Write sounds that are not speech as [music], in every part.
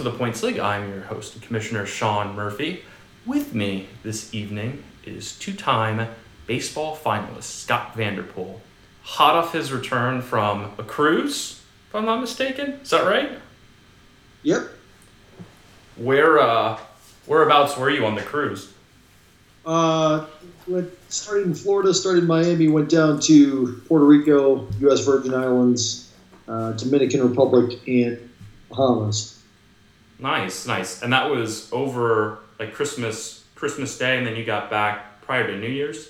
to the Points League. I'm your host commissioner Sean Murphy. With me this evening is two-time baseball finalist Scott Vanderpool, hot off his return from a cruise, if I'm not mistaken. Is that right? Yep. Where uh whereabouts were you on the cruise? Uh, went, started in Florida, started in Miami, went down to Puerto Rico, U.S. Virgin Islands, uh, Dominican Republic, and Bahamas. Nice, nice. And that was over like Christmas Christmas Day and then you got back prior to New Year's?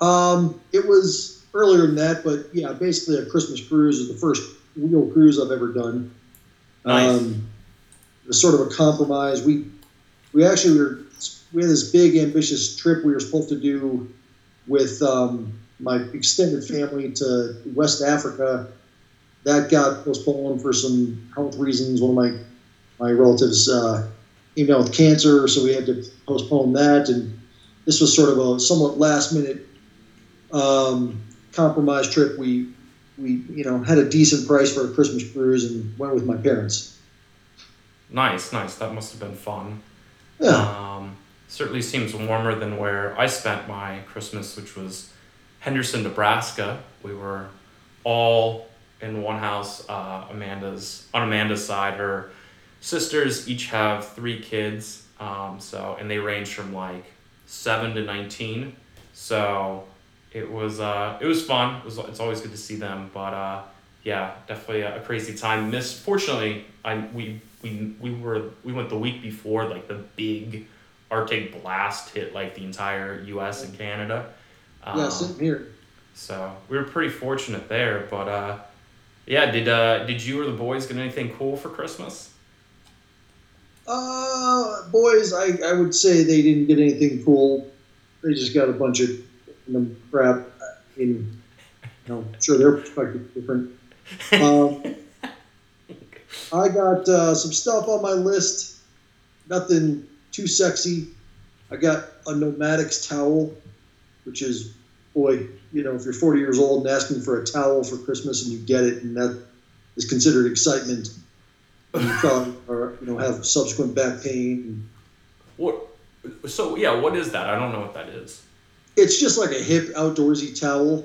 Um, it was earlier than that, but yeah, basically a Christmas cruise is the first real cruise I've ever done. Nice. Um, it was sort of a compromise. We we actually were we had this big ambitious trip we were supposed to do with um, my extended family to West Africa. That got postponed for some health reasons. One of my my relatives uh, came down with cancer, so we had to postpone that. And this was sort of a somewhat last minute um, compromise trip. We we you know had a decent price for a Christmas cruise and went with my parents. Nice, nice. That must have been fun. Yeah. Um, certainly seems warmer than where I spent my Christmas, which was Henderson, Nebraska. We were all in one house. Uh, Amanda's on Amanda's side. Her sisters each have three kids. Um, so and they range from like seven to nineteen. So it was uh, it was fun. It was it's always good to see them. But uh, yeah, definitely a, a crazy time. Miss fortunately, I we we we were we went the week before like the big Arctic blast hit like the entire U.S. and Canada. Um, yeah, sitting here. so we were pretty fortunate there. But uh, yeah, did uh, did you or the boys get anything cool for Christmas? Uh, boys, I, I would say they didn't get anything cool. They just got a bunch of crap. In, you know, sure their perspective different. Um, [laughs] I got uh, some stuff on my list. Nothing too sexy. I got a Nomadix towel, which is, boy, you know, if you're 40 years old and asking for a towel for Christmas and you get it, and that is considered excitement, you probably are, you know, have subsequent back pain. What? So yeah, what is that? I don't know what that is. It's just like a hip outdoorsy towel.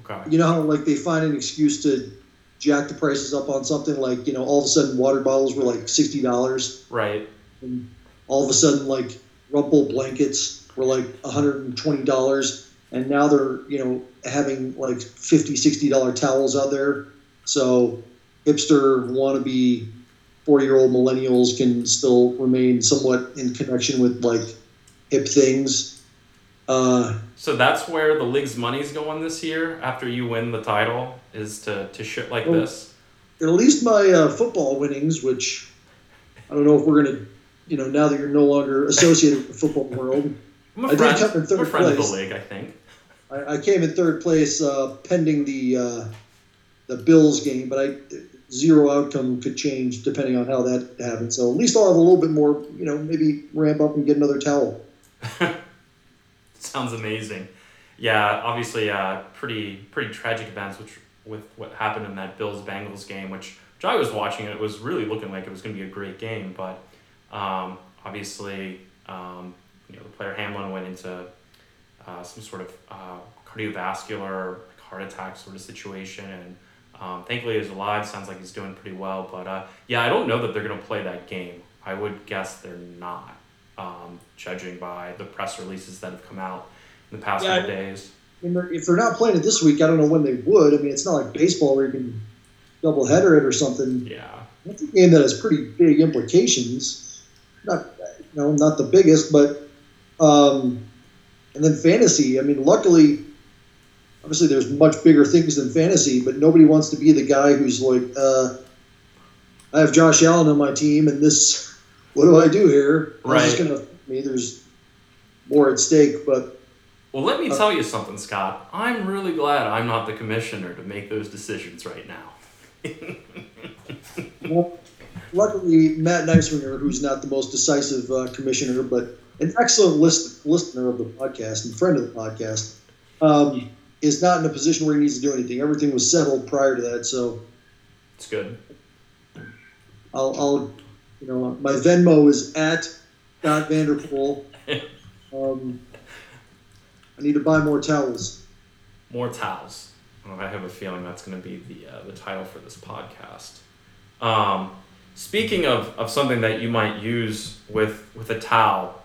Okay. You know how like they find an excuse to jack the prices up on something like you know all of a sudden water bottles were like sixty dollars Right. and all of a sudden like Rumpl blankets were like $120 and now they're you know having like 50 60 dollar towels out there so hipster wannabe 40 year old millennials can still remain somewhat in connection with like hip things uh, So that's where the league's money's going this year after you win the title is to, to shit like Oh. this. at least my uh, football winnings which i don't know if we're gonna you know now that you're no longer associated with the football [laughs] world I'm a I did friend. come in third I'm a friend of place. the league, I think. I, I came in third place uh, pending the uh, the Bills game, but I zero outcome could change depending on how that happens. So at least I'll have a little bit more, you know, maybe ramp up and get another towel. [laughs] Sounds amazing. Yeah, obviously, uh, pretty pretty tragic events, which with what happened in that Bills Bengals game, which which I was watching, and it was really looking like it was going to be a great game, but um, obviously, um, you know, the player Hamlin went into uh, some sort of uh, cardiovascular heart attack sort of situation, and um, thankfully he's alive. Sounds like he's doing pretty well, but uh, yeah, I don't know that they're going to play that game. I would guess they're not, um, judging by the press releases that have come out in the past Yeah, couple days. If they're not playing it this week, I don't know when they would. I mean, it's not like baseball where you can double header it or something. Yeah. That's a game that has pretty big implications. Not, you know, not the biggest, but um, and then fantasy. I mean, luckily, obviously, there's much bigger things than fantasy, but nobody wants to be the guy who's like, uh, I have Josh Allen on my team, and this. [laughs] What do I do here? This Right. gonna affect me? There's more at stake, but Well, let me Uh, tell you something, Scott. I'm really glad I'm not the commissioner to make those decisions right now. [laughs] Well, luckily, Matt Neiswinger, who's not the most decisive uh, commissioner, but an excellent list, listener of the podcast and friend of the podcast, um, is not in a position where he needs to do anything. Everything was settled prior to that, so It's good. I'll, I'll you know, my Venmo is at Scott Vanderpool. [laughs] Um, I need to buy more towels. More towels. Well, I have a feeling that's going to be the uh, the title for this podcast. Um, speaking of, of something that you might use with with a towel,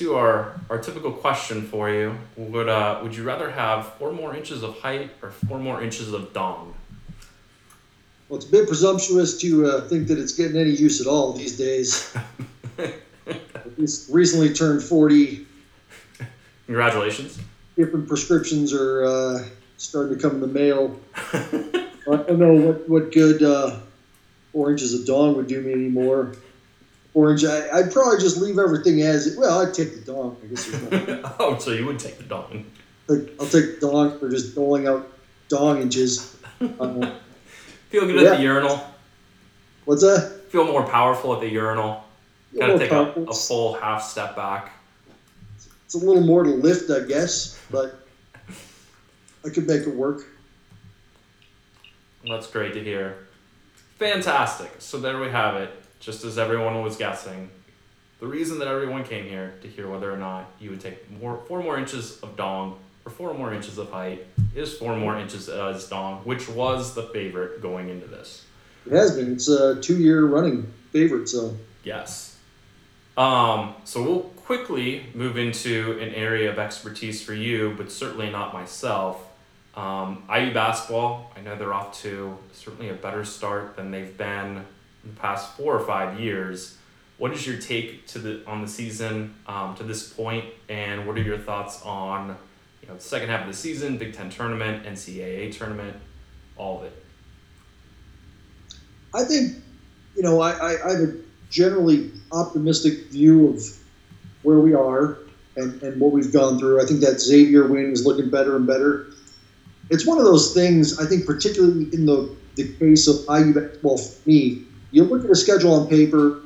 let's our, our typical question for you. Would uh, would you rather have four more inches of height or four more inches of dong? Well, it's a bit presumptuous to uh, think that it's getting any use at all these days. [laughs] He's recently turned 40. Congratulations. Different prescriptions are uh, starting to come in the mail. I don't know what, what good uh, four inches of dong would do me anymore. Inch, I, I'd probably just leave everything as it. Well, I'd take the dong. I guess [laughs] oh, so you would take the dong. Like, I'll take the dong for just doling out dong inches. Uh, Feel good at the urinal. what's that? Feel more powerful at the urinal. Gotta take a, a full half step back. It's a little more to lift, I guess, but I could make it work. That's great to hear. Fantastic. So there we have it. Just as everyone was guessing, the reason that everyone came here to hear whether or not you would take more four more inches of dong or four more inches of height is four more inches as dong, which was the favorite going into this. It has been. It's a two-year running favorite, so Yes. Um, so we'll quickly move into an area of expertise for you, but certainly not myself. Um, IU basketball, I know they're off to certainly a better start than they've been in the past four or five years. What is your take to the on the season um, to this point, and what are your thoughts on you know the second half of the season, Big Ten tournament, NCAA tournament, all of it? I think, you know, I, I, I have a generally optimistic view of where we are and, and what we've gone through. I think that Xavier win is looking better and better. It's one of those things, I think, particularly in the, the case of IU basketball me, you look at a schedule on paper,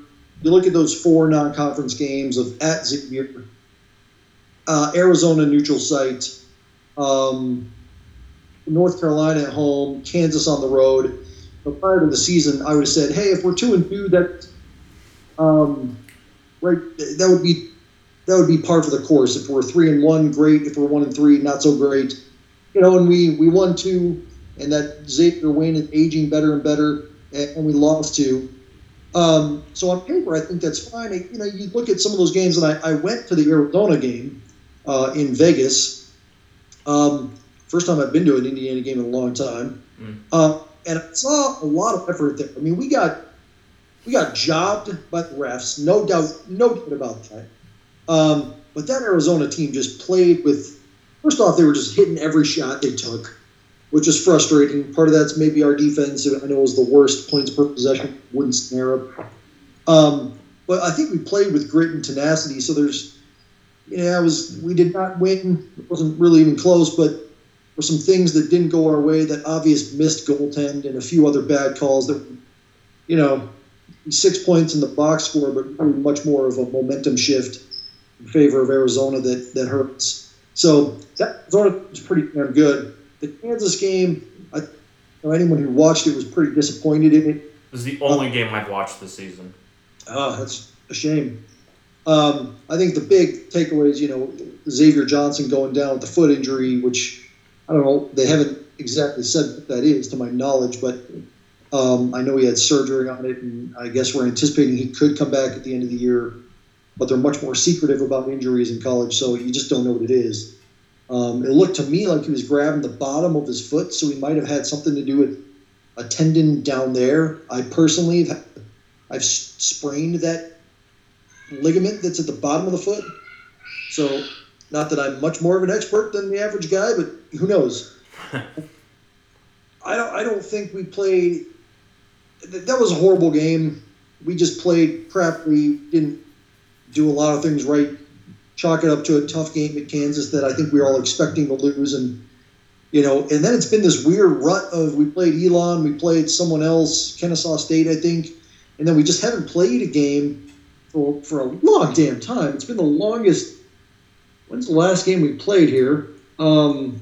you look at those four non conference games of at Xavier, uh, Arizona neutral site, um, North Carolina at home, Kansas on the road. But prior to the season, I would have said, hey, if we're two and two, that um, right, that would be that would be par for the course. If we're three and one, great. If we're one and three, not so great. You know, and we we won two, and that Xavier win is aging better and better, and, we lost to. Um, so on paper, I think that's fine. I, you know, you look at some of those games, and I, I went to the Arizona game uh, in Vegas. Um, first time I've been to an Indiana game in a long time. Mm. Uh, and I saw a lot of effort there. I mean, we got we got jobbed by the refs, no doubt, no doubt about that. Um, but that Arizona team just played with. First off, they were just hitting every shot they took, which is frustrating. Part of that's maybe our defense. I know it was the worst points per possession, wouldn't snare up. Um, but I think we played with grit and tenacity. So there's, you know, I was we did not win. It wasn't really even close, but were some things that didn't go our way. That obvious missed goaltend and a few other bad calls that, you know, six points in the box score, but much more of a momentum shift in favor of Arizona that that hurts. So that was pretty damn good. The Kansas game, I, anyone who watched it was pretty disappointed in it. It was the only game I've watched this season. Oh, that's a shame. Um, I think the big takeaway is, you know, Xavier Johnson going down with the foot injury, which I don't know, they haven't exactly said what that is to my knowledge, but um, I know he had surgery on it, and I guess we're anticipating he could come back at the end of the year. But they're much more secretive about injuries in college, so you just don't know what it is. Um, it looked to me like he was grabbing the bottom of his foot, so he might have had something to do with a tendon down there. I personally have I've sprained that ligament that's at the bottom of the foot. So, not that I'm much more of an expert than the average guy, but who knows? [laughs] I don't. I don't think we played. That was a horrible game. We just played crap. We didn't do a lot of things right. Chalk it up to a tough game at Kansas that I think we are all expecting to lose, and you know, and then it's been this weird rut of we played Elon, we played someone else, Kennesaw State, I think, and then we just haven't played a game for, for a long damn time. It's been the longest. When's the last game we played here? Um,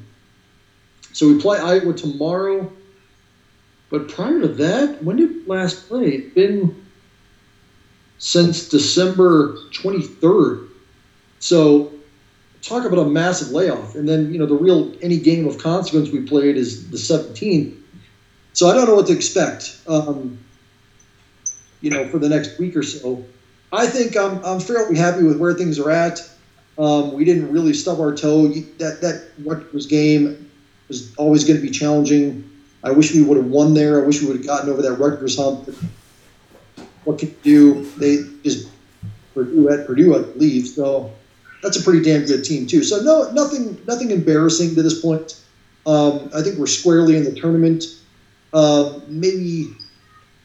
so we play Iowa tomorrow. But prior to that, when did last play? It's been since December 23rd. So talk about a massive layoff. And then, you know, the real any game of consequence we played is the 17th. So I don't know what to expect, um, you know, for the next week or so. I think I'm, I'm fairly happy with where things are at. Um, we didn't really stub our toe. That that Rutgers game was always going to be challenging. I wish we would have won there. I wish we would have gotten over that Rutgers hump. What can you do? They just Purdue at Purdue, I believe. So that's a pretty damn good team too. So no, nothing, nothing embarrassing to this point. Um, I think we're squarely in the tournament. Uh, maybe,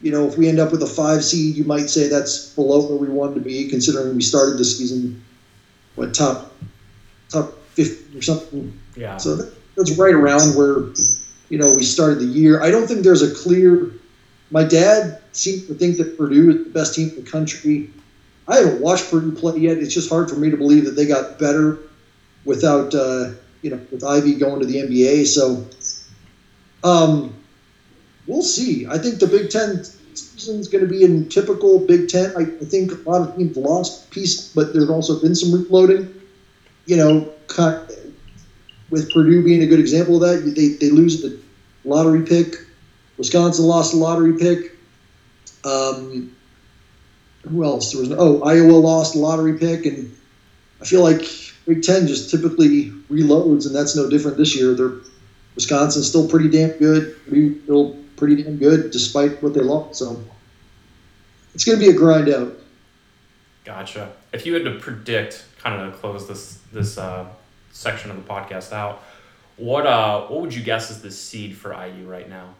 you know, if we end up with a five seed, you might say that's below where we wanted to be, considering we started the season what top top fifty or something. Yeah. So that's right around where you know we started the year. I don't think there's a clear. My dad seemed to think that Purdue is the best team in the country. I haven't watched Purdue play yet. It's just hard for me to believe that they got better without uh, you know with Ivey going to the NBA. So um, we'll see. I think the Big Ten is going to be in typical Big Ten. I, I think a lot of teams lost piece, but there's also been some reloading. You know, with Purdue being a good example of that, they, they lose the lottery pick. Wisconsin lost the lottery pick. Um, who else? There was oh Iowa lost the lottery pick, and I feel like Big Ten just typically reloads, and that's no different this year. They're Wisconsin's still pretty damn good. Purdue still pretty damn good despite what they lost. So it's going to be a grind out. Gotcha. If you had to predict, kind of to close this this uh, section of the podcast out, what uh what would you guess is the seed for IU right now?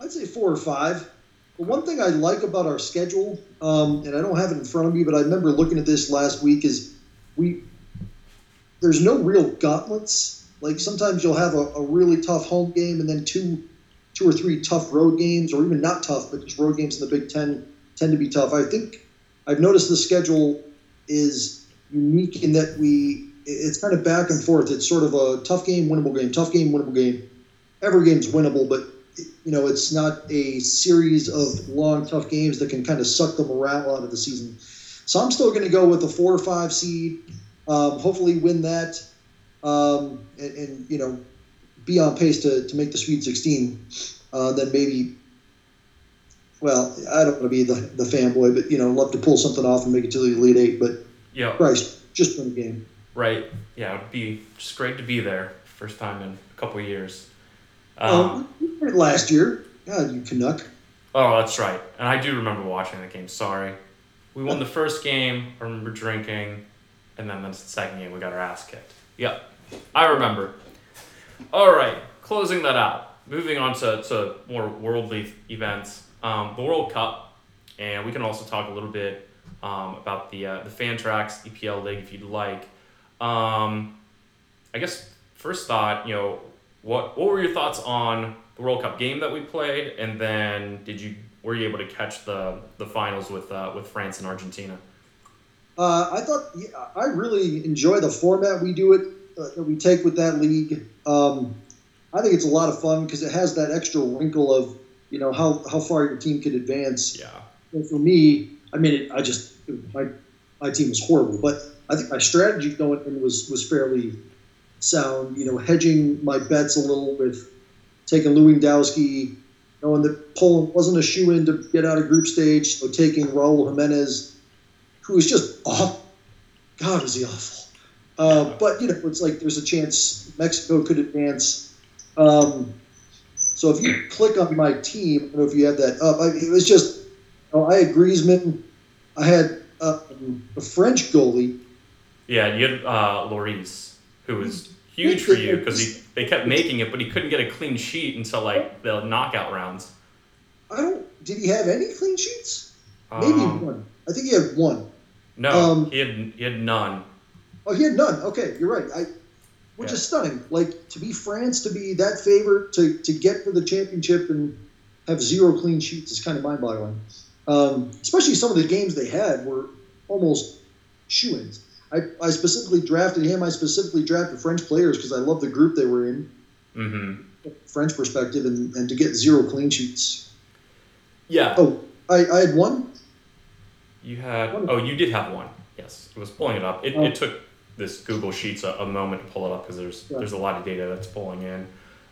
I'd say four or five. One thing I like about our schedule, um, and I don't have it in front of me, but I remember looking at this last week, is we there's no real gauntlets. Like sometimes you'll have a, a really tough home game and then two two or three tough road games, or even not tough, but just road games in the Big Ten tend to be tough. I think I've noticed the schedule is unique in that we it's kind of back and forth. It's sort of a tough game, winnable game, tough game, winnable game. Every game's winnable, but you know it's not a series of long, tough games that can kind of suck the morale out of the season. So I'm still going to go with a four or five seed. Um, hopefully, win that, um, and, and, you know, be on pace to, to make the Sweet 16. Uh, then maybe, well, I don't want to be the, the fanboy, but you know, love to pull something off and make it to the Elite Eight. But yeah, Christ, just win the game. Right. Yeah, it'd be just great to be there. First time in a couple years. Um, um, last year, God, you Canuck. Oh, that's right. And I do remember watching the game. Sorry, we won the first game. I remember drinking, and then the second game we got our ass kicked. Yep, I remember. All right, closing that out. Moving on to, to more worldly events, um, the World Cup, and we can also talk a little bit um, about the uh, the Fantrax EPL League if you'd like. Um, I guess first thought, you know, what what were your thoughts on the World Cup game that we played, and then did you were you able to catch the the finals with uh, with France and Argentina? Uh, I thought yeah, I really enjoy the format we do it uh, that we take with that league. Um, I think it's a lot of fun because it has that extra wrinkle of you know how, how far your team could advance. Yeah. And for me, I mean, it, I just my my team was horrible, but I think my strategy going in was was fairly sound. You know, hedging my bets a little with taking Lewandowski, knowing that Poland wasn't a shoe in to get out of group stage, so taking Raul Jimenez, who is just awful. God, is he awful. Uh, but you know, it's like there's a chance Mexico could advance. Um, so if you click on my team, I don't know if you have that up. I, it was just, oh, I had Griezmann, I had uh, a French goalie. Yeah, you had uh, Lloris, who was huge for you because they kept making it, but he couldn't get a clean sheet until like the knockout rounds. I don't. Did he have any clean sheets? Maybe um, one. I think he had one. No, um, he had he had none. Oh, he had none. Okay, you're right. I which Yeah. is stunning. Like to be France, to be that favorite, to to get to the championship and have zero clean sheets is kind of mind-boggling. Um, especially some of the games they had were almost shoe-ins. I, I specifically drafted him. I specifically drafted French players because I love the group they were in, Mm-hmm. French perspective, and, and to get zero clean sheets. Yeah. Oh, I, I had one. You had oh you did have one. Yes, it was pulling it up. It, Oh. it took this Google Sheets a, a moment to pull it up because there's Yeah. there's a lot of data that's pulling in.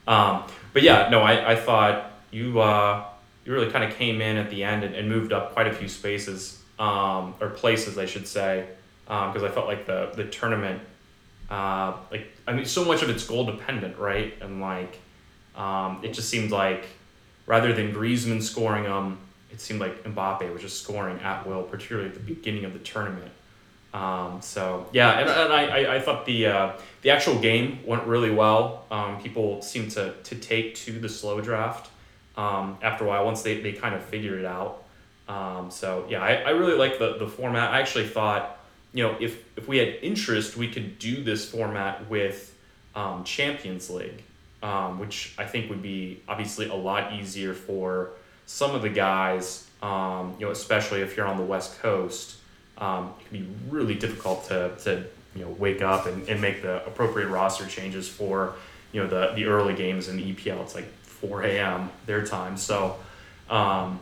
Um, but yeah, no, I, I thought you uh, you really kind of came in at the end and, and moved up quite a few spaces um, or places I should say because I felt like the the tournament uh, like I mean so much of it's goal dependent right and like um, it just seemed like rather than Griezmann scoring them it seemed like Mbappe was just scoring at will, particularly at the beginning of the tournament. Um, so yeah, and, and I, I, I thought the uh, the actual game went really well. Um, people seemed to, to take to the slow draft um, after a while once they, they kind of figured it out. Um, so yeah, I, I really like the, the format. I actually thought, you know, if, if we had interest, we could do this format with um, Champions League, um, which I think would be obviously a lot easier for some of the guys, um, you know, especially if you're on the West Coast, um, it can be really difficult to, to you know wake up and, and make the appropriate roster changes for you know the, the early games in the EPL. It's like 4 a.m. their time, so um,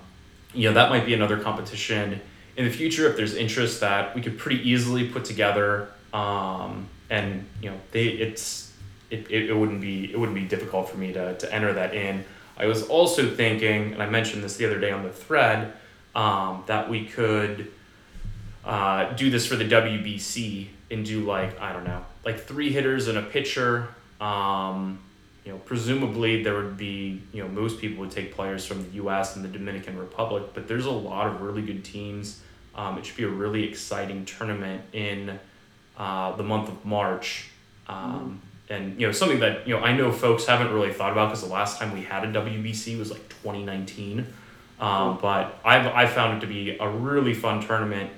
you know that might be another competition in the future if there's interest that we could pretty easily put together. Um, and you know they it's it, it, it wouldn't be it wouldn't be difficult for me to, to enter that in. I was also thinking, and I mentioned this the other day on the thread, um, that we could uh, do this for the WBC and do like I don't know, like three hitters and a pitcher. Um, you know, presumably there would be you know most people would take players from the U.S. and the Dominican Republic, but there's a lot of really good teams. Um, it should be a really exciting tournament in uh, the month of March. Um, and you know something that you know I know folks haven't really thought about because the last time we had a WBC was like 2019. Um, but I've I found it to be a really fun tournament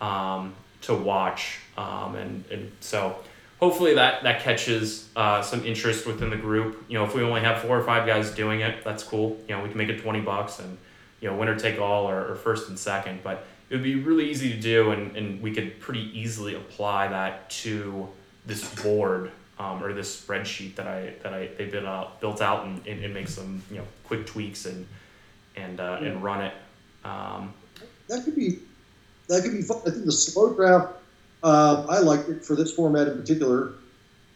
um, to watch, um, and and so hopefully that that catches uh, some interest within the group. You know, if we only have four or five guys doing it, that's cool. You know, we can make it 20 bucks and you know winner take all or, or first and second, but it would be really easy to do, and, and we could pretty easily apply that to this board um, or this spreadsheet that I that I they built out built out and, and, and make some you know quick tweaks and and uh, and run it. Um, That could be that could be fun. I think the slow draft. Uh, I liked it for this format in particular,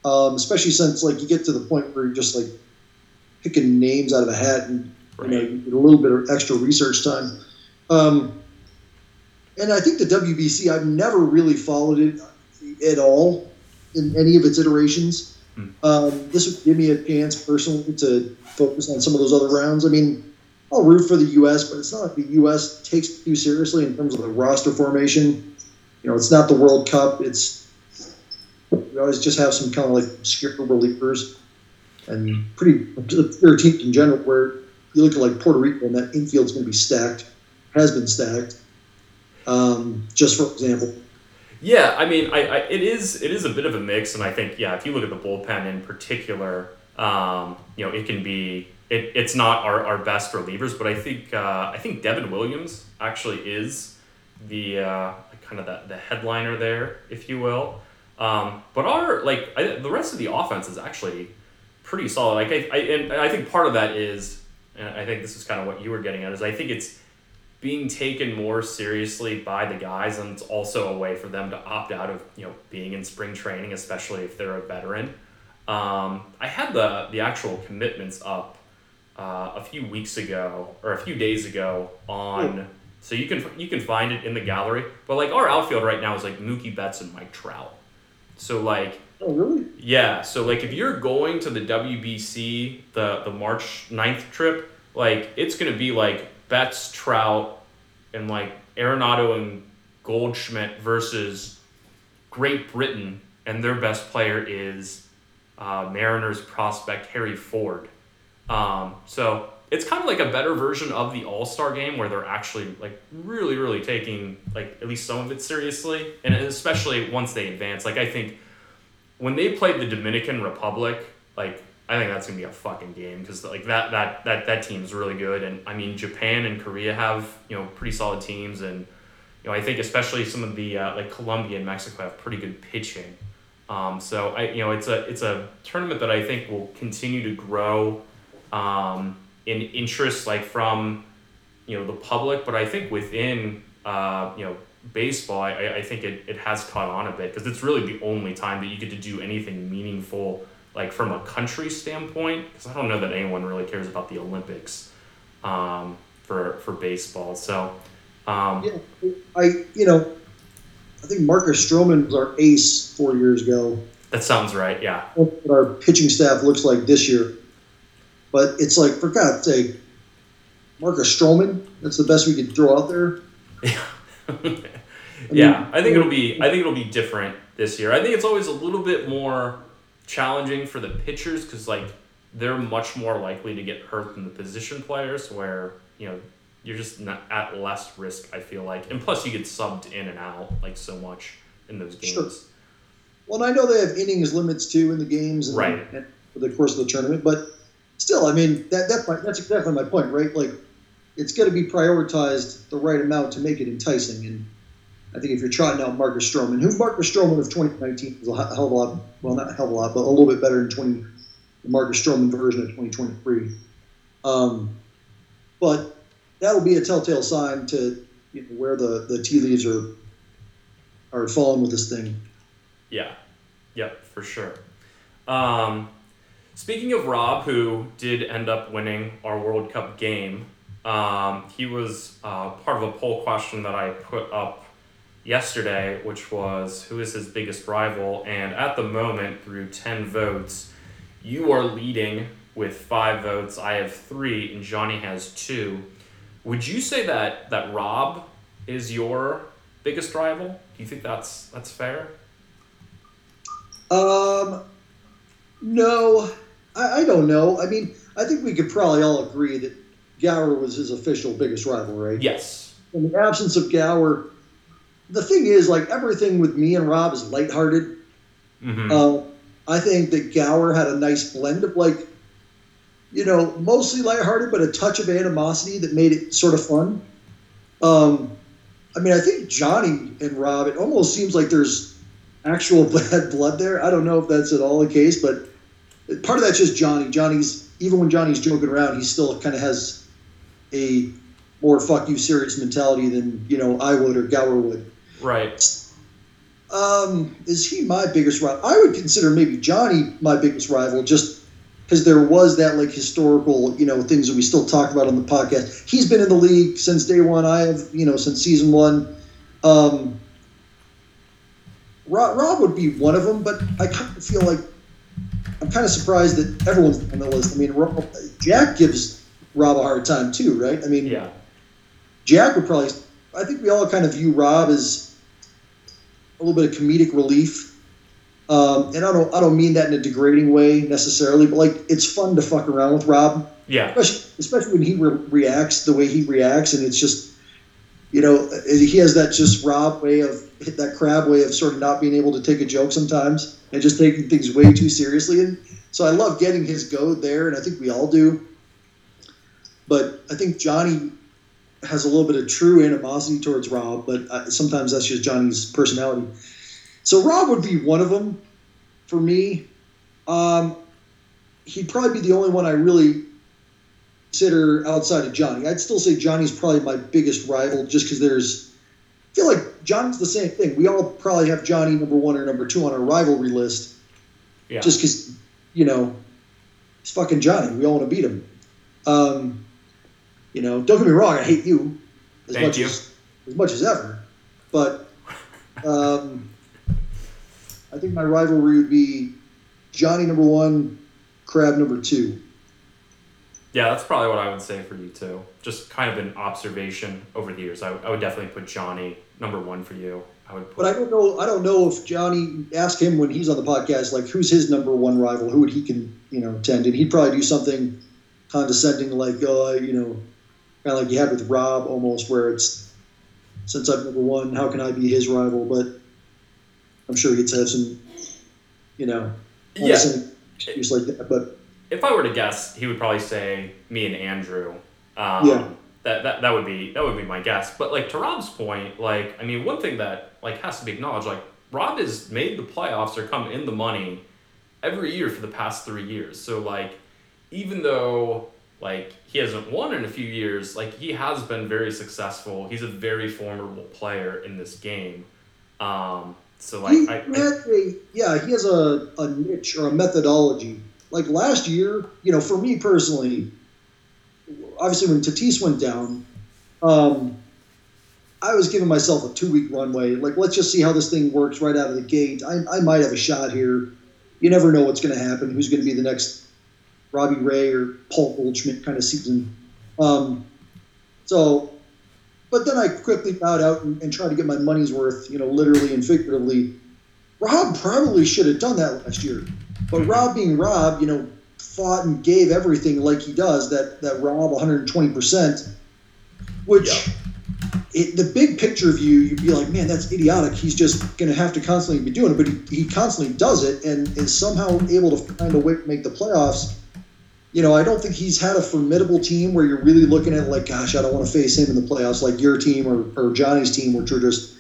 um, especially since like you get to the point where you're just like picking names out of a hat and you know Right. you get a little bit of extra research time. Um, and I think the WBC, I've never really followed it at all in any of its iterations. Hmm. Um, this would give me a chance personally to focus on some of those other rounds. I mean, I'll root for the U.S., but it's not like the U.S. takes too seriously in terms of the roster formation. You know, it's not the World Cup. It's we always just have some kind of like obscure relievers and pretty obscure teams in general. Where you look at like Puerto Rico, and that infield's going to be stacked, has been stacked. Um, just for example, Yeah, I mean, I, I it is it is a bit of a mix, and I think yeah, if you look at the bullpen in particular, um, you know, it can be it, it's not our, our best relievers, but I think uh, I think Devin Williams actually is the uh, kind of the, the headliner there, if you will. Um, but our like I, the rest of the offense is actually pretty solid. Like I, I and I think part of that is, and I think this is kind of what you were getting at, is I think it's being taken more seriously by the guys, and it's also a way for them to opt out of you know being in spring training, especially if they're a veteran. Um, I had the the actual commitments up uh, a few weeks ago or a few days ago on, so you can you can find it in the gallery. But like our outfield right now is like Mookie Betts and Mike Trout. So like oh really? yeah, so like if you're going to the WBC, the the March 9th trip, like it's gonna be like Betts, Trout, and like Arenado and Goldschmidt versus Great Britain, and their best player is uh, Mariners prospect Harry Ford. Um, so it's kind of like a better version of the All Star game where they're actually like really, really taking like at least some of it seriously, and especially once they advance. Like I think when they played the Dominican Republic, like I think that's gonna be a fucking game because like that that that that team's really good, and I mean Japan and Korea have you know pretty solid teams, and you know I think especially some of the uh, like Colombia and Mexico have pretty good pitching. Um, so I you know it's a it's a tournament that I think will continue to grow um, in interest like from you know the public, but I think within uh, you know baseball, I, I think it, it has caught on a bit because it's really the only time that you get to do anything meaningful like from a country standpoint, because I don't know that anyone really cares about the Olympics um, for for baseball. So, um, Yeah, I you know, I think Marcus Stroman was our ace four years ago. that sounds right. Yeah, What our pitching staff looks like this year, but it's like for God's sake, Marcus Stroman. That's the best we could throw out there. [laughs] yeah. I think it'll be I think it'll be different this year. I think it's always a little bit more challenging for the pitchers because like they're much more likely to get hurt than the position players, where you know you're just not at less risk. I feel like, and plus you get subbed in and out like so much in those games. Sure. Well, and I know they have innings limits too in the games, and, Right. and for the course of the tournament. But still, I mean, that, that that's exactly my point, right? Like, it's got to be prioritized the right amount to make it enticing. And I think if you're trotting out Marcus Stroman, who Marcus Stroman of 2019 was a hell of a lot, well, not a hell of a lot, but a little bit better than 20, the Marcus Stroman version of 2023. Um, but that'll be a telltale sign to you know, where the, the tea leaves are are falling with this thing. Yeah, yep, for sure. Um, speaking of Rob, who did end up winning our World Cup game, um, he was uh, part of a poll question that I put up yesterday, which was who is his biggest rival? And at the moment, through 10 votes, you are leading with five votes. I have three, and Johnny has two. Would you say that, that Rob is your biggest rival? Do you think that's that's fair? Um, no, I, I don't know. I mean, I think we could probably all agree that Gower was his official biggest rival, right? Yes. In the absence of Gower, the thing is, like everything with me and Rob is lighthearted. Mm-hmm. Uh, I think that Gower had a nice blend of like, you know, mostly lighthearted, but a touch of animosity that made it sort of fun. Um, I mean, I think Johnny and Rob, it almost seems like there's actual [laughs] bad blood there. I don't know if that's at all the case, but part of that's just Johnny. Johnny's even when Johnny's joking around, he still kind of has a more "fuck you" serious mentality than you know I would or Gower would. right. Um, is he my biggest rival? I would consider maybe Johnny my biggest rival, just because there was that like historical, you know, things that we still talk about on the podcast. He's been in the league since day one. I have, you know, since season one. Um, Rob, Rob would be one of them, but I kind of feel like I'm kind of surprised that everyone's on the list. I mean, Jack gives Rob a hard time too, right? I mean, Yeah. Jack would probably. I think we all kind of view Rob as a little bit of comedic relief, um, and I don't. I don't mean that in a degrading way necessarily, but like it's fun to fuck around with Rob, Yeah. especially especially when he re- reacts the way he reacts, and it's just, you know, he has that just Rob way of that Crabbe way of sort of not being able to take a joke sometimes and just taking things way too seriously, and so I love getting his goad there, and I think we all do. But I think Johnny has a little bit of true animosity towards Rob, but sometimes that's just Johnny's personality. So Rob would be one of them for me. Um, he'd probably be the only one I really consider outside of Johnny. I'd still say Johnny's probably my biggest rival, just because there's. I feel like Johnny's the same thing. We all probably have Johnny number one or number two on our rivalry list, Yeah. just because you know he's fucking Johnny. We all want to beat him. Um, you know, don't get me wrong. I hate you as Thank much you. as as much as ever, but um, I think my rivalry would be Johnny number one, Crabbe number two. yeah, that's probably what I would say for you too. Just kind of an observation over the years. I, I would definitely put Johnny number one for you. I would put. But I don't know. I don't know if Johnny ask him when he's on the podcast, like who's his number one rival, who would he can you know tend, and he'd probably do something condescending, like uh, you know, kind of like you had with Rob, almost where it's since I'm number one, how can I be his rival? But I'm sure he'd have some you know, Yeah. yeah. excuse like that. But If I were to guess, he would probably say me and Andrew. Um, Yeah. That, that, that would be that would be my guess. But like to Rob's point, like I mean, one thing that like has to be acknowledged, like Rob has made the playoffs or come in the money every year for the past three years. So like even though like he hasn't won in a few years, like he has been very successful. He's a very formidable player in this game. Um, so like he I, I yeah, he has a, a niche or a methodology. Like last year, you know, for me personally, obviously when Tatis went down, um, I was giving myself a two week runway. Like, let's just see how this thing works right out of the gate. I, I might have a shot here. You never know what's going to happen. Who's going to be the next Robbie Ray or Paul Goldschmidt kind of season? Um, so, but then I quickly bowed out and, and tried to get my money's worth, you know, literally and figuratively. Rob probably should have done that last year, but Rob being Rob, you know, fought and gave everything like he does. That that Rob 120 percent, which Yeah. it, the big picture view, you'd be like, man, that's idiotic. He's just going to have to constantly be doing it, but he, he constantly does it and is somehow able to find a way to make the playoffs. You know, I don't think he's had a formidable team where you're really looking at like, gosh, I don't want to face him in the playoffs, like your team or, or Johnny's team, which were just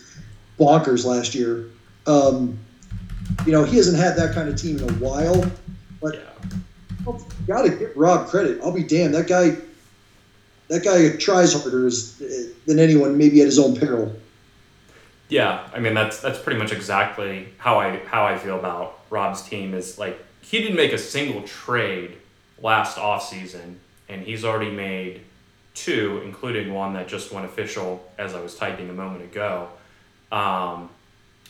bonkers last year. Um, you know, he hasn't had that kind of team in a while. But yeah. Got to give Rob credit. I'll be damned. That guy, that guy tries harder than anyone, maybe at his own peril. Yeah, I mean that's that's pretty much exactly how I how I feel about Rob's team is like he didn't make a single trade last offseason and he's already made two, including one that just went official as I was typing a moment ago. Um,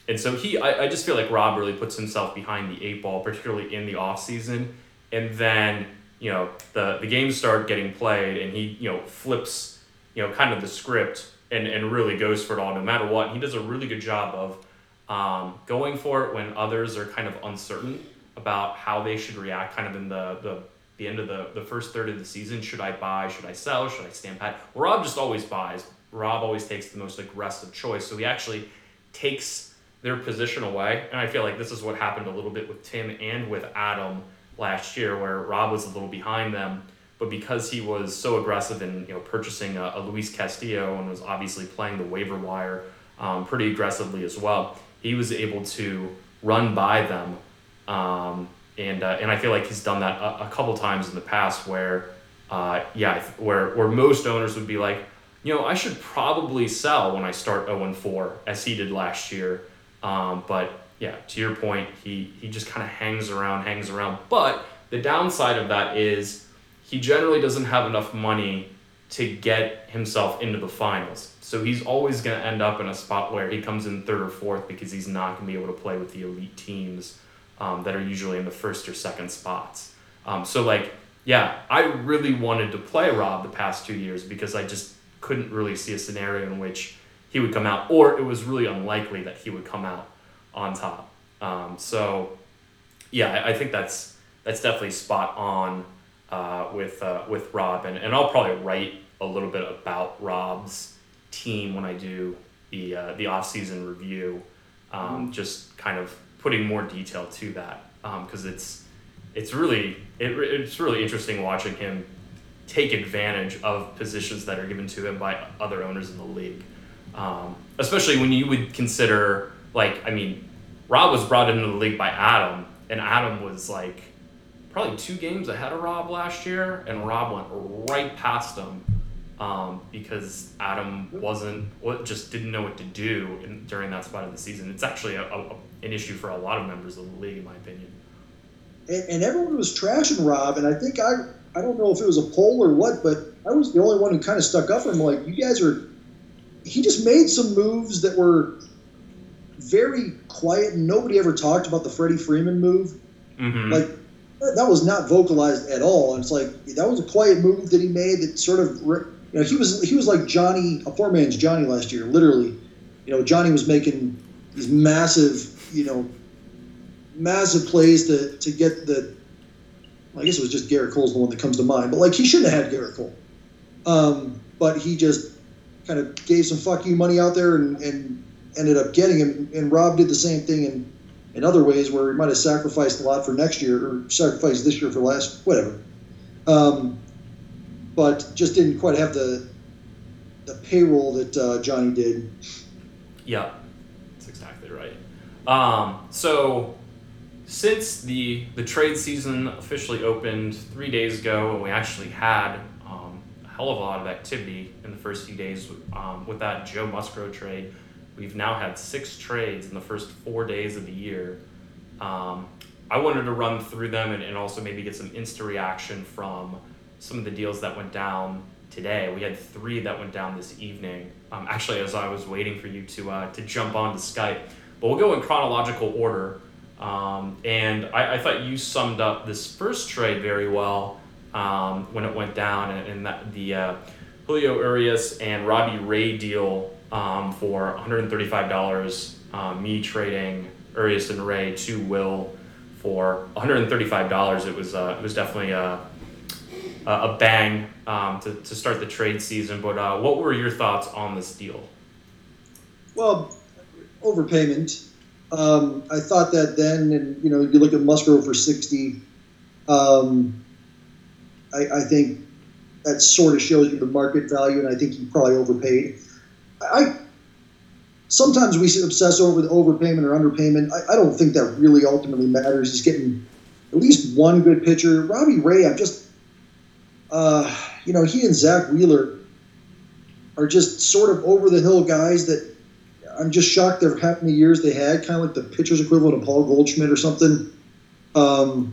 and so he I, I just feel like Rob really puts himself behind the eight ball, particularly in the offseason. And then, you know, the, the games start getting played and he, you know, flips, you know, kind of the script and, and really goes for it all no matter what. And he does a really good job of um, going for it when others are kind of uncertain about how they should react kind of in the, the, the end of the, the first third of the season. Should I buy? Should I sell? Should I stand pat? Rob just always buys. Rob always takes the most aggressive choice. So he actually takes their position away. And I feel like this is what happened a little bit with Tim and with Adam last year, where Rob was a little behind them. But because he was so aggressive in you know purchasing a, a Luis Castillo and was obviously playing the waiver wire um, pretty aggressively as well, he was able to run by them. Um, and uh, and I feel like he's done that a, a couple times in the past where, uh, yeah, where where most owners would be like, you know, I should probably sell when I start 0 and 4, as he did last year. Um, but yeah, to your point, he, he just kind of hangs around, hangs around. But the downside of that is he generally doesn't have enough money to get himself into the finals. So he's always going to end up in a spot where he comes in third or fourth because he's not going to be able to play with the elite teams um, that are usually in the first or second spots. Um, so, like, yeah, I really wanted to play Rob the past two years because I just couldn't really see a scenario in which he would come out, or it was really unlikely that he would come out on top. Um, so, yeah, I, I think that's that's definitely spot on uh, with uh, with Rob, and, and I'll probably write a little bit about Rob's team when I do the uh, the off season review, um, just kind of putting more detail to that because it's it's really it, it's really interesting watching him take advantage of positions that are given to him by other owners in the league. Um, especially when you would consider, like, I mean, Rob was brought into the league by Adam, and Adam was like probably two games ahead of Rob last year, and Rob went right past him um, because Adam wasn't, just didn't know what to do in, during that spot of the season. It's actually a, a, an issue for a lot of members of the league, in my opinion. And, and everyone was trashing Rob, and I think I I don't know if it was a poll or what, but I was the only one who kind of stuck up for him. Like, you guys are. He just made some moves that were very quiet, nobody ever talked about the Freddie Freeman move. Mm-hmm. Like, that was not vocalized at all. And it's like that was a quiet move that he made that sort of, you know, he was he was like Johnny, a poor man's Johnny last year, literally. You know, Johnny was making these massive, you know, massive plays to to get the. I guess it was just Gerrit Cole's the one that comes to mind, but like he shouldn't have had Gerrit Cole. Um, but he just kind of gave some fuck you money out there and, and ended up getting him. And Rob did the same thing, and in other ways where he might have sacrificed a lot for next year or sacrificed this year for last, whatever. Um, but just didn't quite have the the payroll that uh, Johnny did. Yeah, that's exactly right. Um, so since the the trade season officially opened three days ago, and we actually had um, a hell of a lot of activity in the first few days um, with that Joe Musgrove trade. We've now had six trades in the first four days of the year. Um, I wanted to run through them and, and also maybe get some insta reaction from some of the deals that went down today. We had three that went down this evening. Um, actually, as I was waiting for you to uh, to jump on to Skype, but we'll go in chronological order. Um, and I, I, thought you summed up this first trade very well um, when it went down, and, and that the uh, Julio Urias and Robbie Ray deal um, for $135. Um, me trading Urias and Ray to Will for $135. It was uh, it was definitely a a bang um, to, to start the trade season. But uh, what were your thoughts on this deal? Well, overpayment. Um, I thought that then, and you know, you look at Musgrove for sixty. Um, I, I, think that sort of shows you the market value, and I think he probably overpaid. I sometimes we obsess over the overpayment or underpayment. I, I don't think that really ultimately matters. He's getting at least one good pitcher. Robbie Ray, I'm just uh, you know, he and Zack Wheeler are just sort of over the hill guys that I'm just shocked they're how many years they had, kind of like the pitcher's equivalent of Paul Goldschmidt or something. Um,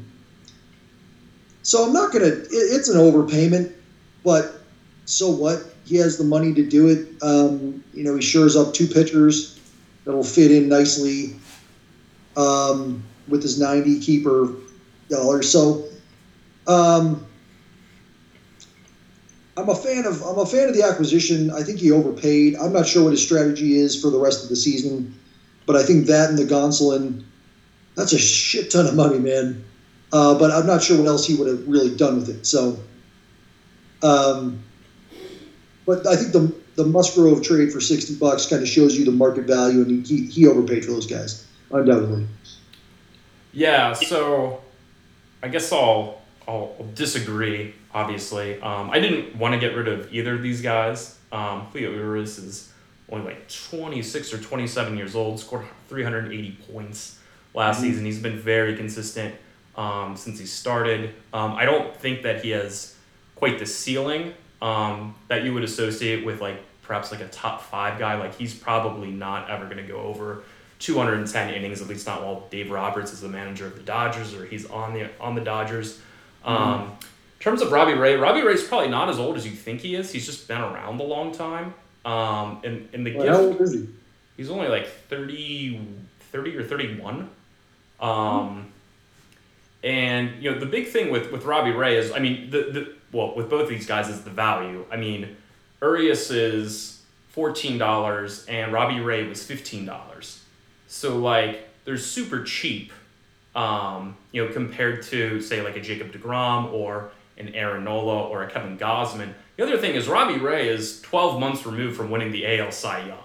so I'm not gonna. It, it's an overpayment, but so what? He has the money to do it. Um, you know, he shores up two pitchers that'll fit in nicely um, with his 90 keeper dollars. So, um, I'm a fan of I'm a fan of the acquisition. I think he overpaid. I'm not sure what his strategy is for the rest of the season, but I think that and the Gonsolin, that's a shit ton of money, man. Uh, but I'm not sure what else he would have really done with it. So, um, but I think the the Musgrove trade for sixty bucks kind of shows you the market value, and he he overpaid for those guys undoubtedly. Yeah. So, I guess I'll I'll disagree obviously. Um, I didn't want to get rid of either of these guys. Um, Julio Urias is only like 26 or 27 years old, scored 380 points last mm-hmm. season. He's been very consistent um, since he started. Um, I don't think that he has quite the ceiling um, that you would associate with like perhaps like a top five guy. Like he's probably not ever going to go over 210 innings, at least not while Dave Roberts is the manager of the Dodgers or he's on the on the Dodgers. Mm-hmm. Um, terms of Robbie Ray, Robbie Ray's probably not as old as you think he is. He's just been around a long time. Um, and, and the well, gift, how old is he? He's only like 30, 30 or 31. Um, and, you know, the big thing with, with Robbie Ray is, I mean, the, the well, with both of these guys is the value. I mean, Urias is $14 and Robbie Ray was $15. So, like, they're super cheap, um, you know, compared to, say, like a Jacob DeGrom or an Aaron Nola or a Kevin Gausman. The other thing is Robbie Ray is 12 months removed from winning the AL Cy Young.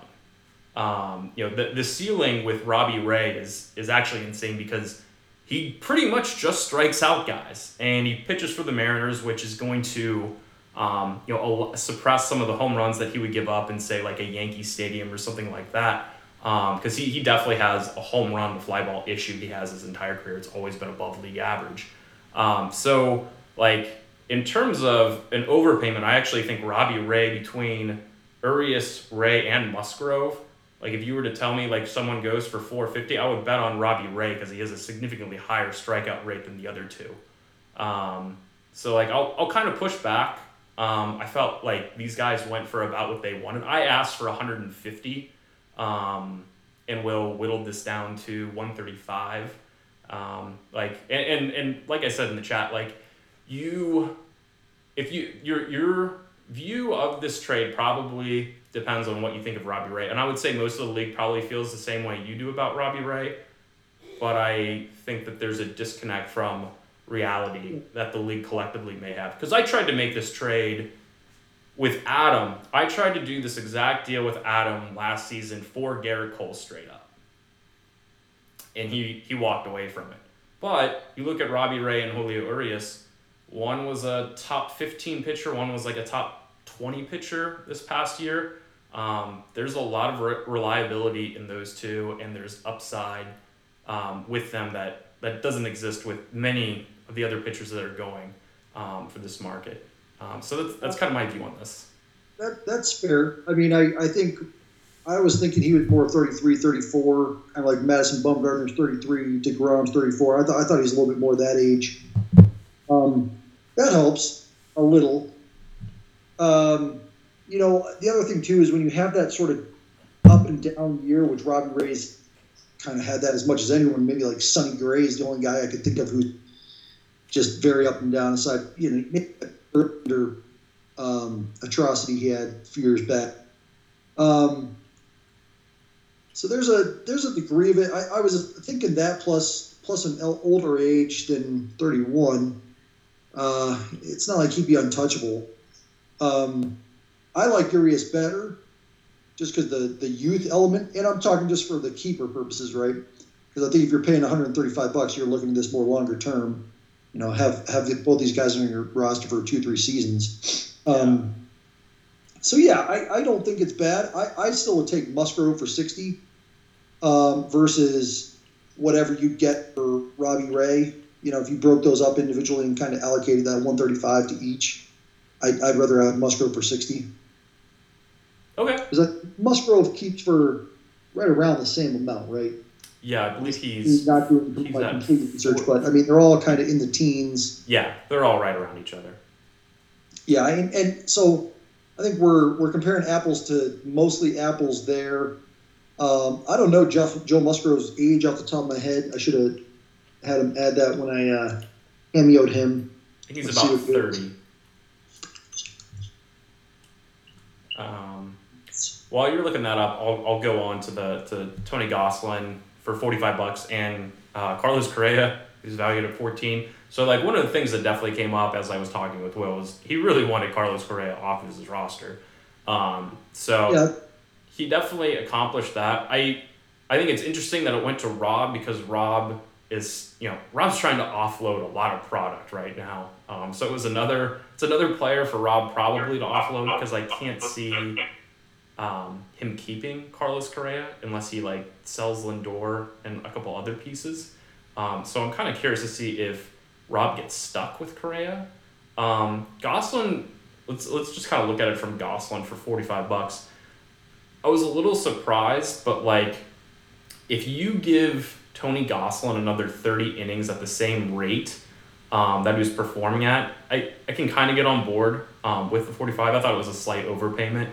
Um, you know, the, the ceiling with Robbie Ray is, is actually insane because he pretty much just strikes out guys and he pitches for the Mariners, which is going to, um, you know, suppress some of the home runs that he would give up in say like a Yankee Stadium or something like that. Because um, he, he definitely has a home run to fly ball issue he has his entire career. It's always been above league average. Um, so like in terms of an overpayment, I actually think Robbie Ray between Urias, Ray, and Musgrove. Like if you were to tell me like someone goes for 450, I would bet on Robbie Ray because he has a significantly higher strikeout rate than the other two. Um, so like I'll, I'll kind of push back. Um, I felt like these guys went for about what they wanted. I asked for 150, um, and Will whittled this down to 135. Um, like and, and and like I said in the chat, like you if you your your view of this trade probably depends on what you think of Robbie Ray. And I would say most of the league probably feels the same way you do about Robbie Ray. But I think that there's a disconnect from reality that the league collectively may have. Because I tried to make this trade with Adam. I tried to do this exact deal with Adam last season for Gerrit Cole straight up. and he he walked away from it. But you look at Robbie Ray and Julio Urias, one was a top 15 pitcher, one was like a top 20 pitcher this past year. Um, there's a lot of re- reliability in those two, and there's upside um, with them that, that doesn't exist with many of the other pitchers that are going um, for this market. Um, so that's, that's kind of my view on this. That, that's fair. I mean, I, I think I was thinking he was more 33, 34, kind of like Madison Bumgarner's 33, DeGrom's 34. I, th- I thought he was a little bit more that age. Um, that helps a little. Um, you know, the other thing too is when you have that sort of up and down year, which Robbie Ray's kind of had that as much as anyone. Maybe like Sonny Gray is the only guy I could think of who's just very up and down. Aside, you know, under um, atrocity he had a few years back. Um, so there's a there's a degree of it. I, I was thinking that plus plus an older age than 31. Uh, it's not like he'd be untouchable. Um, I like Urias better, just because the the youth element, and I'm talking just for the keeper purposes, right? Because I think if you're paying 135 bucks, you're looking at this more longer term. You know, have have both these guys on your roster for two three seasons. Um, so yeah, I, I don't think it's bad. I, I still would take Musgrove for 60 um, versus whatever you get for Robbie Ray. You know, if you broke those up individually and kind of allocated that 135 to each, I, I'd rather have Musgrove for 60. Okay. Because Musgrove keeps for right around the same amount, right? Yeah, I believe he's, He's not doing he's like at complete research, but I mean they're all kind of in the teens. yeah, they're all right around each other. Yeah, and, and so I think we're we're comparing apples to mostly apples there. Um, I don't know Jeff Joe Musgrove's age off the top of my head. I should have had him add that when I uh, cameoed him. He's Let's about 30. Um, while you're looking that up, I'll, I'll go on to the to Tony Gonsolin for 45 bucks and uh, Carlos Correa, who's valued at 14. So, like, one of the things that definitely came up as I was talking with Will was he really wanted Carlos Correa off of his roster. Um, so, Yeah, he definitely accomplished that. I I think it's interesting that it went to Rob because Rob is you know Rob's trying to offload a lot of product right now. Um, so it was another it's another player for Rob probably to offload because I can't see um, him keeping Carlos Correa unless he like sells Lindor and a couple other pieces. Um, so I'm kind of curious to see if Rob gets stuck with Correa. Um, Gonsolin, let's let's just kind of look at it from Gonsolin for forty five bucks. I was a little surprised, but like, if you give Tony Gonsolin another 30 innings at the same rate um, that he was performing at, I, I can kind of get on board um, with the 45. I thought it was a slight overpayment.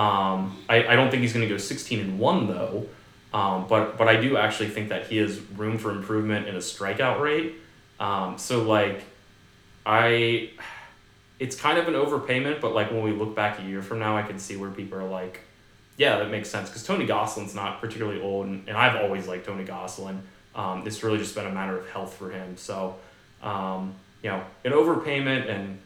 Um, I, I don't think he's going to go 16 and 1, though. Um, but, but I do actually think that he has room for improvement in his strikeout rate. Um, so, like, I. It's kind of an overpayment, but like when we look back a year from now, I can see where people are like, yeah, that makes sense because Tony Gonsolin's not particularly old, and, and I've always liked Tony Gonsolin. Um, it's really just been a matter of health for him. So, um, you know, an overpayment and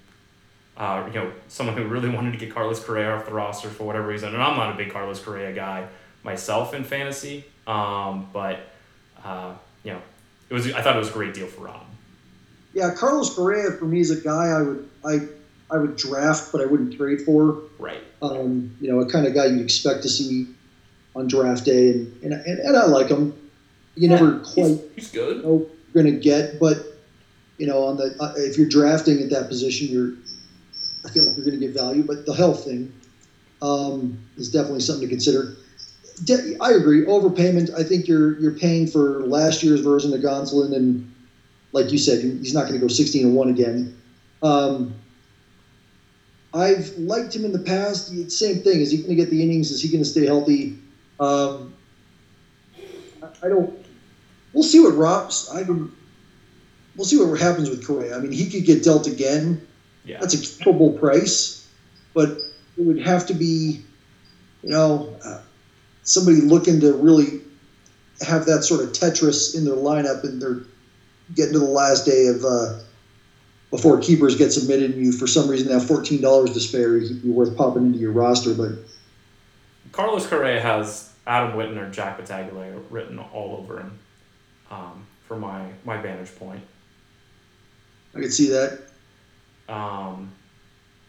uh, you know someone who really [laughs] wanted to get Carlos Correa off the roster for whatever reason, and I'm not a big Carlos Correa guy myself in fantasy, um, but uh, you know, it was I thought it was a great deal for Rob. yeah. Carlos Correa for me is a guy I would I I would draft, but I wouldn't trade for. Right. Um, you know, a kind of guy you'd expect to see on draft day, and and, and, and I like him. You never quite he's good. know you're going to get, but you know, on the uh, if you're drafting at that position, you're I feel like you're going to get value. But the health thing um, is definitely something to consider. De- I agree. Overpayment. I think you're you're paying for last year's version of Gonsolin, and like you said, he's not going to go 16 and one again. Um, I've liked him in the past. Same thing. Is he going to get the innings? Is he going to stay healthy? Um, I don't. We'll see what Rob's. I can. We'll see what happens with Correa. I mean, he could get dealt again. Yeah. That's a capable price, but it would have to be, you know, uh, somebody looking to really have that sort of Tetris in their lineup, and they're getting to the last day of uh, before keepers get submitted, and you for some reason have fourteen dollars to spare. He'd be worth popping into your roster, but Carlos Correa has Adam Witten or Jack Battaglia written all over him. um, from my my vantage point. I could see that. Um,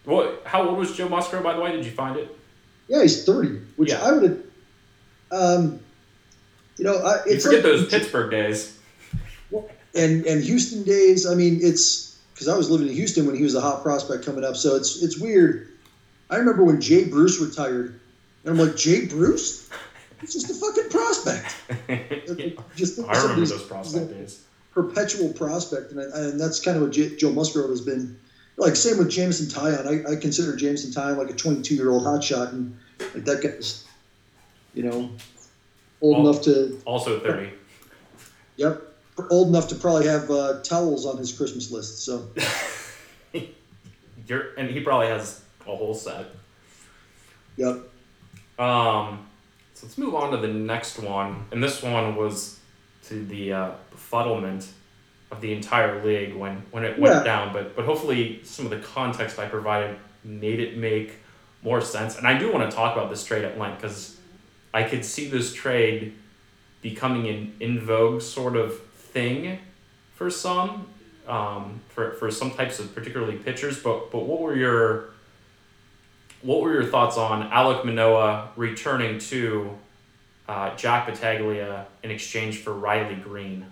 what? How old was Joe Musgrove, by the way? Did you find it? Yeah, he's thirty, which Yeah. I would have. Um, you know, I, You forget like, those Pittsburgh days. and and Houston days. I mean, it's because I was living in Houston when he was a hot prospect coming up. So it's it's weird. I remember when Jay Bruce retired, and I'm like, Jay Bruce, he's just a fucking prospect. [laughs] Yeah. Just I remember those prospect days. perpetual prospect, and, I, and that's kind of what J- Joe Musgrove has been. Like same with Jameson Taillon. I, I consider Jameson Taillon like a 22 year old hotshot, and like that guy's, you know, old enough to Also thirty. [laughs] yep, old enough to probably have uh, towels on his Christmas list. So [laughs] You're, and he probably has a whole set. yep, Um, so let's move on to the next one, and this one was to the uh, befuddlement of the entire league when, when it went Yeah. down. But but hopefully some of the context I provided made it make more sense. And I do want to talk about this trade at length because I could see this trade becoming an in vogue sort of thing for some, um, for for some types of particularly pitchers. But but what were your what were your thoughts on Alek Manoah returning to uh, Jack Battaglia in exchange for Riley Greene?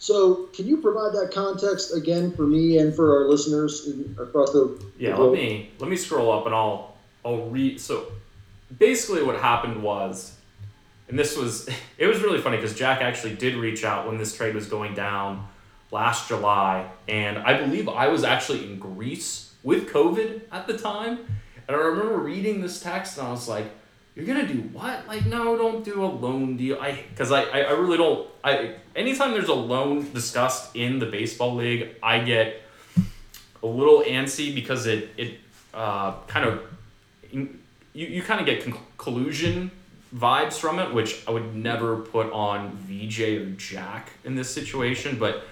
So, can you provide that context again for me and for our listeners in, across the? Yeah, the let me let me scroll up and I'll I'll read. So basically, what happened was, and this was [laughs] it was really funny because Jack actually did reach out when this trade was going down last July, and I believe I was actually in Greece with COVID at the time, and I remember reading this text and I was like. You're gonna do what? Like, no, don't do a loan deal. I, cause I, I, I really don't. I, anytime there's a loan discussed in the baseball league, I get a little antsy because it it uh, kind of you, you kind of get con- collusion vibes from it, which I would never put on VJ or Jack in this situation. But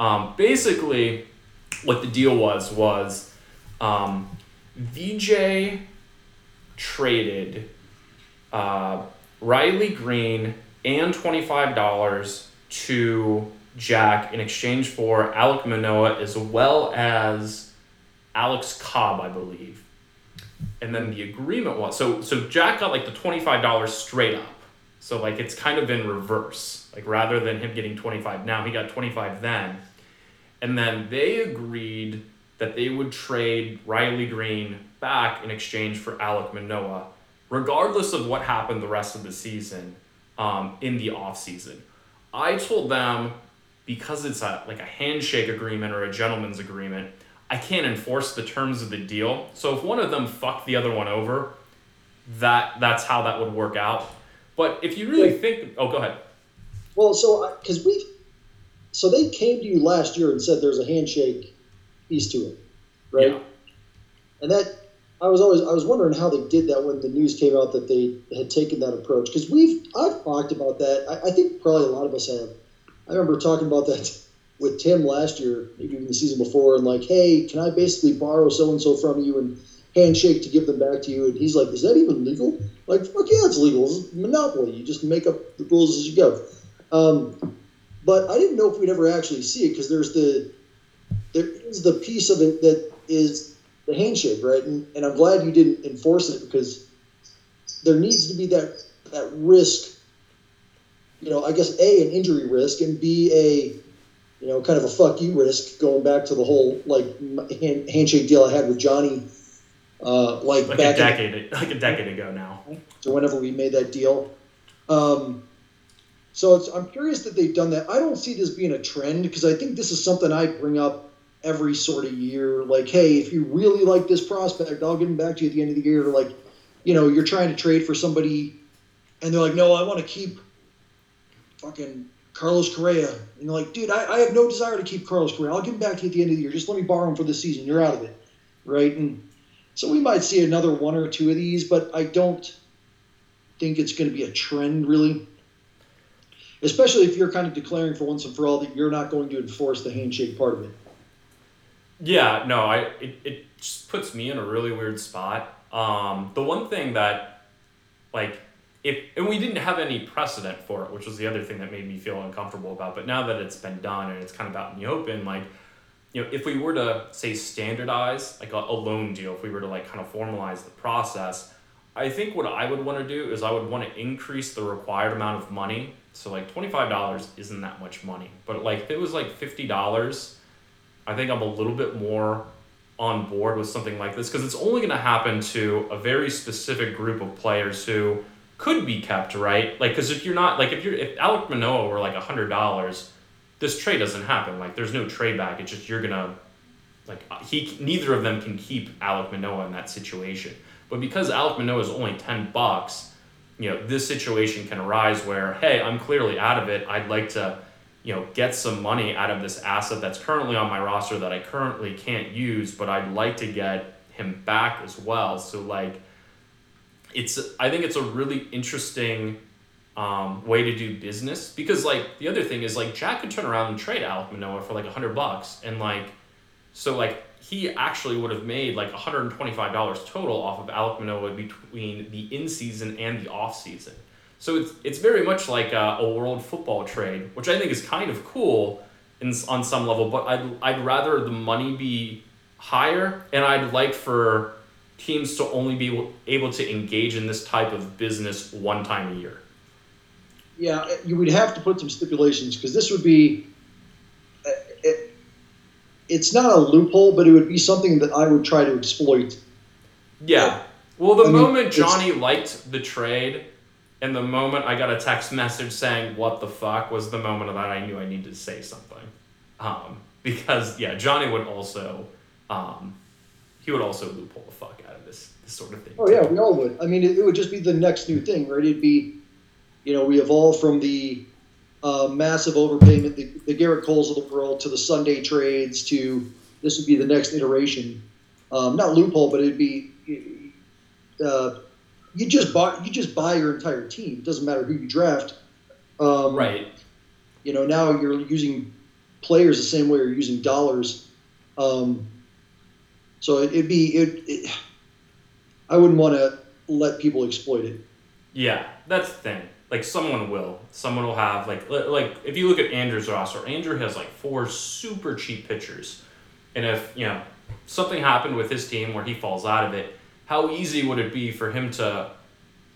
um, basically, what the deal was was um, VJ traded uh, Riley Greene and twenty five dollars to Jack in exchange for Alek Manoah as well as Alex Cobb, I believe. And then the agreement was so so Jack got like the twenty five dollars straight up. So like it's kind of in reverse. Like rather than him getting twenty five now, he got twenty five then. And then they agreed that they would trade Riley Greene back in exchange for Alek Manoah, regardless of what happened the rest of the season um, in the offseason. I told them because it's a, like a handshake agreement or a gentleman's agreement, I can't enforce the terms of the deal. So if one of them fucked the other one over, that that's how that would work out. But if you really think, oh, go ahead. Well, so because we, so they came to you last year and said there's a handshake piece to it, right? Yeah. And that I was always I was wondering how they did that when the news came out that they had taken that approach because we've I've talked about that. I, I think probably a lot of us have. I remember talking about that [laughs] with Tim last year, maybe even the season before, and like, hey, can I basically borrow so and so from you and handshake to give them back to you? And he's like, is that even legal? Like, fuck yeah, it's legal. It's monopoly. You just make up the rules as you go. Um, but I didn't know if we'd ever actually see it because there's the there is the piece of it that is the handshake, right? And, and I'm glad you didn't enforce it because there needs to be that that risk. You know, I guess a an injury risk and b a you know kind of a fuck you risk going back to the whole like hand, handshake deal I had with Johnny, uh, like, Like a back in, decade, like a decade ago now. to whenever we made that deal. Um, so it's, I'm curious that they've done that. I don't see this being a trend because I think this is something I bring up every sort of year. Like, hey, if you really like this prospect, I'll give him back to you at the end of the year. Like, you know, you're trying to trade for somebody, and they're like, no, I want to keep fucking Carlos Correa. And you're like, dude, I, I have no desire to keep Carlos Correa. I'll give him back to you at the end of the year. Just let me borrow him for the season. You're out of it, right? And so we might see another one or two of these, but I don't think it's going to be a trend really. Especially if you're kind of declaring for once and for all that you're not going to enforce the handshake part of it. Yeah, no, I it, it just puts me in a really weird spot. Um, the one thing that, like, if and we didn't have any precedent for it, which was the other thing that made me feel uncomfortable about. But now that it's been done and it's kind of out in the open, like you know, if we were to say standardize like a, a loan deal, if we were to like kind of formalize the process, I think what I would want to do is I would want to increase the required amount of money. So like twenty five dollars isn't that much money, but like if it was like fifty dollars, I think I'm a little bit more on board with something like this because it's only going to happen to a very specific group of players who could be kept right. Like because if you're not like if you're if Alek Manoah were like a hundred dollars this trade doesn't happen. Like there's no trade back. It's just you're gonna like uh, he neither of them can keep Alek Manoah in that situation. But because Alek Manoah is only ten bucks, you know this situation can arise where hey I'm clearly out of it. I'd like to you know get some money out of this asset that's currently on my roster that I currently can't use, but I'd like to get him back as well. So like it's I think it's a really interesting um, way to do business because like the other thing is like Jack could turn around and trade Alek Manoah for like a hundred bucks and like so like he actually would have made like $125 total off of Alek Manoah between the in season and the off season. So it's it's very much like a, a world football trade, which I think is kind of cool in, on some level. But I'd I'd rather the money be higher, and I'd like for teams to only be able to engage in this type of business one time a year yeah, eh, you would have to put some stipulations because this would be. It, it's not a loophole, but it would be something that I would try to exploit. Yeah. Well, the I moment mean, Johnny liked the trade, and the moment I got a text message saying "What the fuck" was the moment that I knew I needed to say something, um, because yeah, Johnny would also, um, he would also loophole the fuck out of this this sort of thing. Oh too. yeah, we all would. I mean, it, it would just be the next new thing, right? It'd be you know, we evolve from the uh, massive overpayment, the, the Gerrit Coles of the world, to the Sunday trades, to this would be the next iteration. Um, not loophole, but it'd be uh, you just buy you just buy your entire team. It doesn't matter who you draft. Um, right. You know, now you're using players the same way you're using dollars. Um, so it, would be it, it, I wouldn't want to let people exploit it. Yeah, that's the thing like someone will someone will have like like if you look at andrew's roster andrew has like four super cheap pitchers and if you know something happened with his team where he falls out of it how easy would it be for him to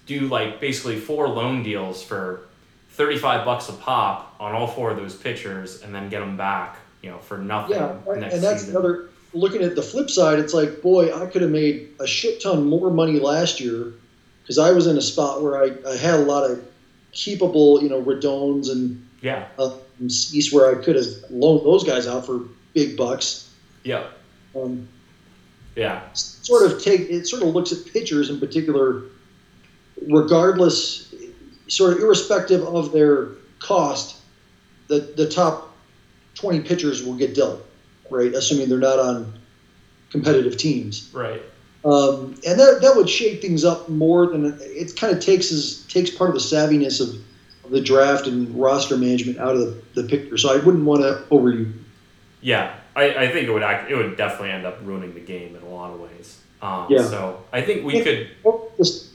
do like basically four loan deals for 35 bucks a pop on all four of those pitchers and then get them back you know for nothing yeah and that's season. another looking at the flip side it's like boy i could have made a shit ton more money last year because i was in a spot where I, I had a lot of keepable, you know, Rodons and yeah, uh, East where I could have loaned those guys out for big bucks. Yeah. Um, yeah. Sort of take it. Sort of looks at pitchers in particular, regardless, sort of irrespective of their cost. The the top twenty pitchers will get dealt, right? Assuming they're not on competitive teams. Right. Um, and that, that would shake things up more than it kind of takes his, takes part of the savviness of, of the draft and roster management out of the, the picture. So I wouldn't want to overuse. Yeah, I, I think it would act, it would definitely end up ruining the game in a lot of ways. Um, yeah. So I think we could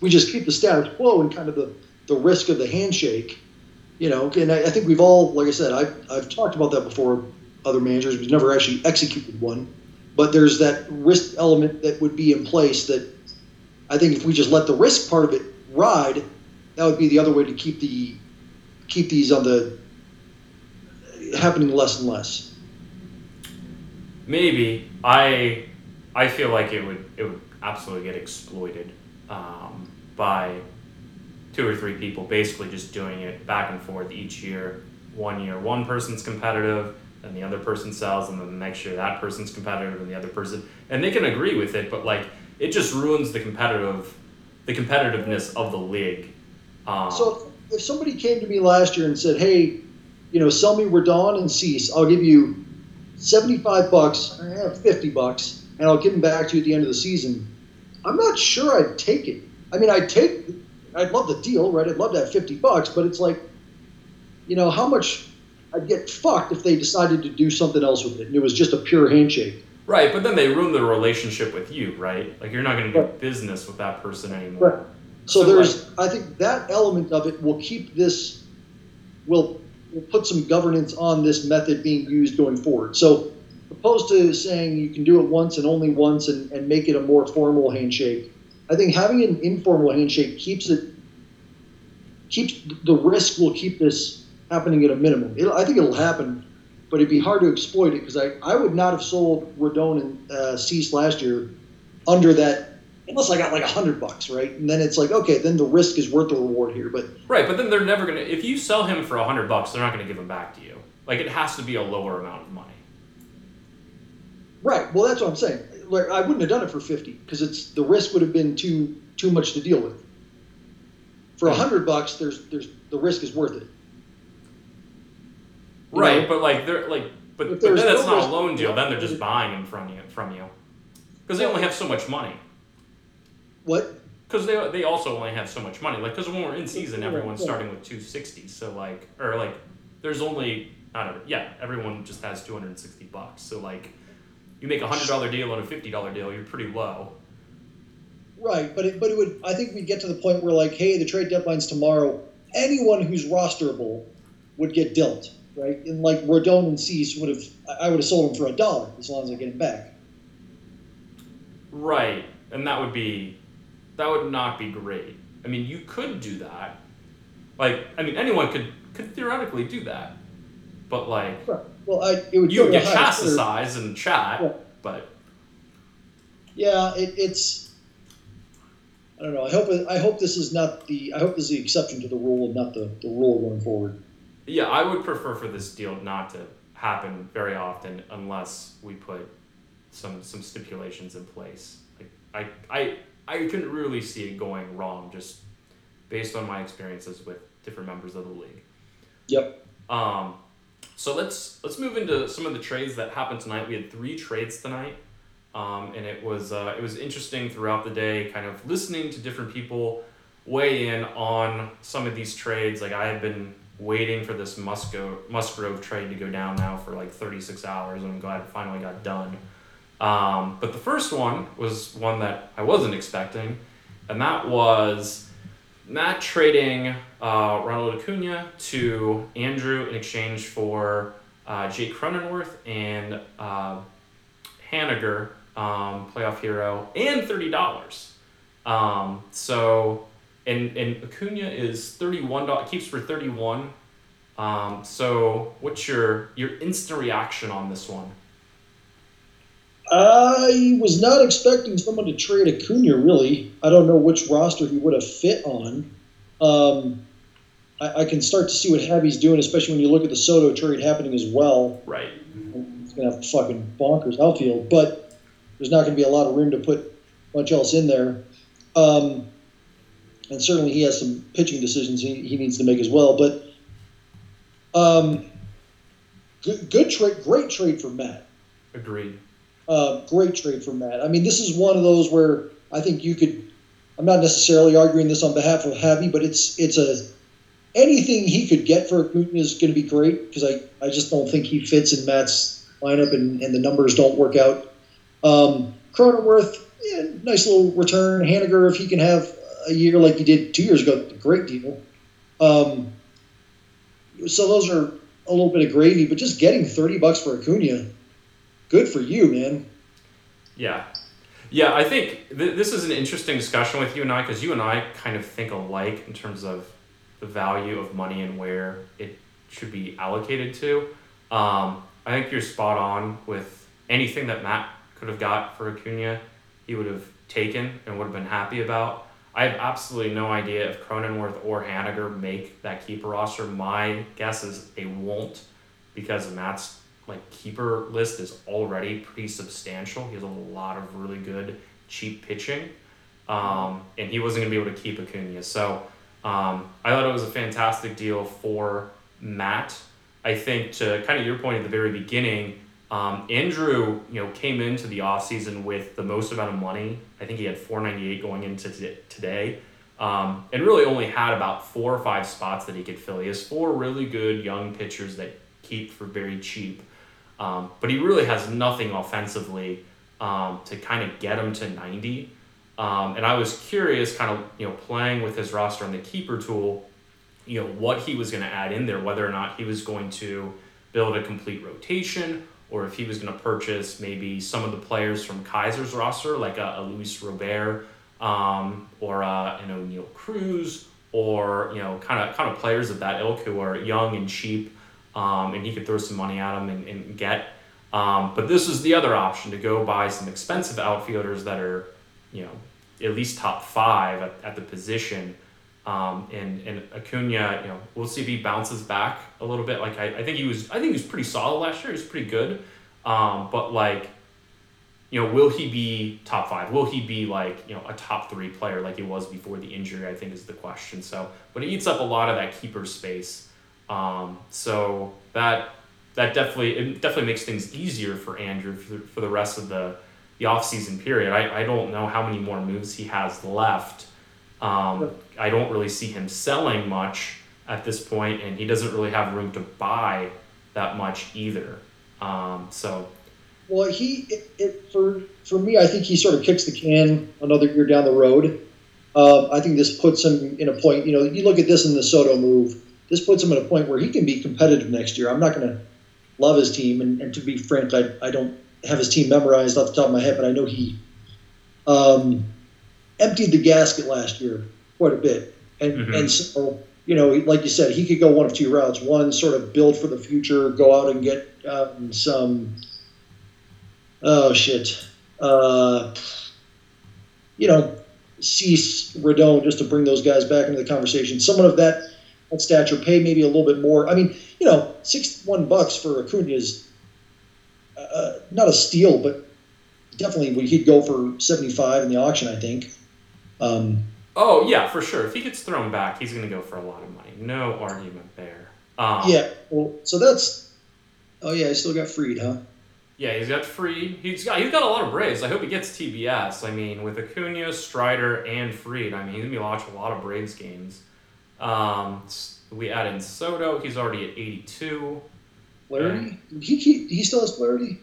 we just keep the status quo and kind of the, the risk of the handshake, you know. And I, I think we've all, like I said, I've I've talked about that before. Other managers, we've never actually executed one but there's that risk element that would be in place that I think if we just let the risk part of it ride, that would be the other way to keep the keep these on the happening less and less. Maybe I I feel like it would it would absolutely get exploited um, by two or three people basically just doing it back and forth each year. One year, one person's competitive and the other person sells, and then the next year that person's competitive, and the other person, and they can agree with it, but like it just ruins the competitive, the competitiveness of the league. Um, so if somebody came to me last year and said, "Hey, you know, sell me Rodon and Cease, I'll give you seventy-five bucks, or fifty bucks, and I'll give them back to you at the end of the season," I'm not sure I'd take it. I mean, I'd take, I'd love the deal, right? I'd love to have fifty bucks, but it's like, you know, how much I'd get fucked if they decided to do something else with it and it was just a pure handshake. Right, but then they ruin the relationship with you, right? Like you're not going to do right. business with that person anymore. Right. So, So, there's, I think that element of it will keep this, will, will put some governance on this method being used going forward. So, opposed to saying you can do it once and only once and, and make it a more formal handshake, I think having an informal handshake keeps it, keeps the risk will keep this happening at a minimum. It'll, I think it'll happen, but it'd be hard to exploit it because I, I would not have sold Rodon and uh, Cease last year under that unless I got like a hundred bucks, right? And then it's like, okay, then the risk is worth the reward here. But Right, but then they're never gonna. If you sell him for a hundred bucks, they're not gonna give him back to you. Like it has to be a lower amount of money. right, well, that's what I'm saying. Like, I wouldn't have done it for fifty because it's the risk would have been too too much to deal with. For a hundred bucks, there's there's the risk is worth it. You Right, know? but like they're like, but, but then that's no not risk- a loan deal. Then they're just buying him from you, from you, because they only have so much money. What? Because they they also only have so much money. Like, because when we're in season, everyone's yeah. starting with two sixty. So like, or like, there's only not every, yeah, everyone just has two hundred and sixty bucks. So like, you make a hundred dollar deal and a fifty dollar deal, you're pretty low. Right, but it, but it would. I think we'd get to the point where like, hey, the trade deadline's tomorrow. Anyone who's rosterable would get dealt, right? And like Rodon and Cease would have, I I would have sold them for a dollar as long as I get him back. Right, and that would be, that would not be great. I mean, you could do that. Like, I mean, anyone could could theoretically do that, but like, Well, I it would you would get the highest bidder. chastised and chat, Yeah. but Yeah, it, it's. I don't know. I hope I hope this is not the. I hope this is the exception to the rule and not the, the rule going forward. yeah, I would prefer for this deal not to happen very often unless we put some some stipulations in place. Like, I I I couldn't really see it going wrong just based on my experiences with different members of the league. Yep. Um, so let's let's move into some of the trades that happened tonight. We had three trades tonight, um, and it was uh, it was interesting throughout the day, kind of listening to different people weigh in on some of these trades. Like I had been waiting for this Musco Musgrove trade to go down now for like thirty six hours, and I'm glad it finally got done. Um, but the first one was one that I wasn't expecting, and that was Matt trading uh, Ronald Acuna to Andrew in exchange for uh, Jake Cronenworth and uh, Haniger, um, playoff hero, and thirty dollars. Um, so, and and Acuna is thirty one dollars. Keeps for thirty one. Um, so, what's your your instant reaction on this one? I was not expecting someone to trade Acuna. Really, I don't know which roster he would have fit on. Um, I, I can start to see what Javi's doing, especially when you look at the Soto trade happening as well. Right. It's going to have fucking bonkers outfield, but there's not going to be a lot of room to put much else in there. Um, and certainly he has some pitching decisions he, he needs to make as well. But um, good, good trade, great trade for Matt. Agreed. Uh, great trade for Matt. I mean, this is one of those where I think you could. I'm not necessarily arguing this on behalf of Javi, but it's it's a anything he could get for Acuna is going to be great because I, I just don't think he fits in Matt's lineup and, and the numbers don't work out. Um, Cronenworth, yeah, nice little return. Haniger, if he can have a year like he did two years ago, great deal. Um, so those are a little bit of gravy, but just getting 30 bucks for Acuna, good for you, man. Yeah. Yeah, I think th- this is an interesting discussion with you and I because you and I kind of think alike in terms of the value of money and where it should be allocated to. Um, I think you're spot on with anything that Matt could have got for Acuna, he would have taken and would have been happy about. I have absolutely no idea if Cronenworth or Haniger make that keeper roster. My guess is they won't because Matt's like keeper list is already pretty substantial. He has a lot of really good cheap pitching, um, and he wasn't gonna be able to keep Acuna. So um, I thought it was a fantastic deal for Matt. I think to kind of your point at the very beginning, um, Andrew, you know, came into the offseason with the most amount of money. I think he had 498 going into t- today. Um, and really only had about four or five spots that he could fill. He has four really good young pitchers that keep for very cheap. Um, but he really has nothing offensively um, to kind of get him to 90. Um, and I was curious, kind of you know playing with his roster on the keeper tool, you know what he was going to add in there, whether or not he was going to build a complete rotation or if he was going to purchase maybe some of the players from Kaiser's roster, like a, a Luis Robert um, or uh, an Oneil Cruz, or you know, kind of kind of players of that ilk who are young and cheap, um, and he could throw some money at him and, and get. Um, but this is the other option to go buy some expensive outfielders that are, you know, at least top five at, at the position. Um, and and Acuna, you know, we'll see if he bounces back a little bit. Like I, I think he was, I think he was pretty solid last year. He was pretty good. Um, but like, you know, will he be top five? Will he be like you know a top three player like he was before the injury? I think is the question. So, but it eats up a lot of that keeper space. Um, so that that definitely it definitely makes things easier for Andrew for, for the rest of the the off season period. I, I don't know how many more moves he has left um, I don't really see him selling much at this point, and he doesn't really have room to buy that much either. Um, so, well, he it, it, for for me, I think he sort of kicks the can another year down the road. Um, I think this puts him in a point. You know, you look at this in the Soto move. This puts him at a point where he can be competitive next year. I'm not going to love his team, and, and to be frank, I, I don't have his team memorized off the top of my head, but I know he um, emptied the gasket last year quite a bit, and mm-hmm. and so you know, like you said, he could go one of two routes. One, sort of build for the future, go out and get um, some. Oh shit, uh, you know, Cease Rodon just to bring those guys back into the conversation. Someone of that that stature, pay maybe a little bit more. I mean, you know, six one bucks for Acuna is uh, not a steal, but definitely he'd go for seventy five in the auction. I think. Um, oh yeah, for sure. If he gets thrown back, he's going to go for a lot of money. No argument there. Um, yeah. Well, so that's. Oh yeah, he still got Fried, huh? Yeah, he's got Fried. He's got he's got a lot of Braves. I hope he gets TBS. I mean, with Acuna, Strider, and Fried, I mean, he's gonna be watching a lot of Braves games. Um, we add in Soto. He's already at eighty-two. Flaherty? He keep, he still has Flaherty.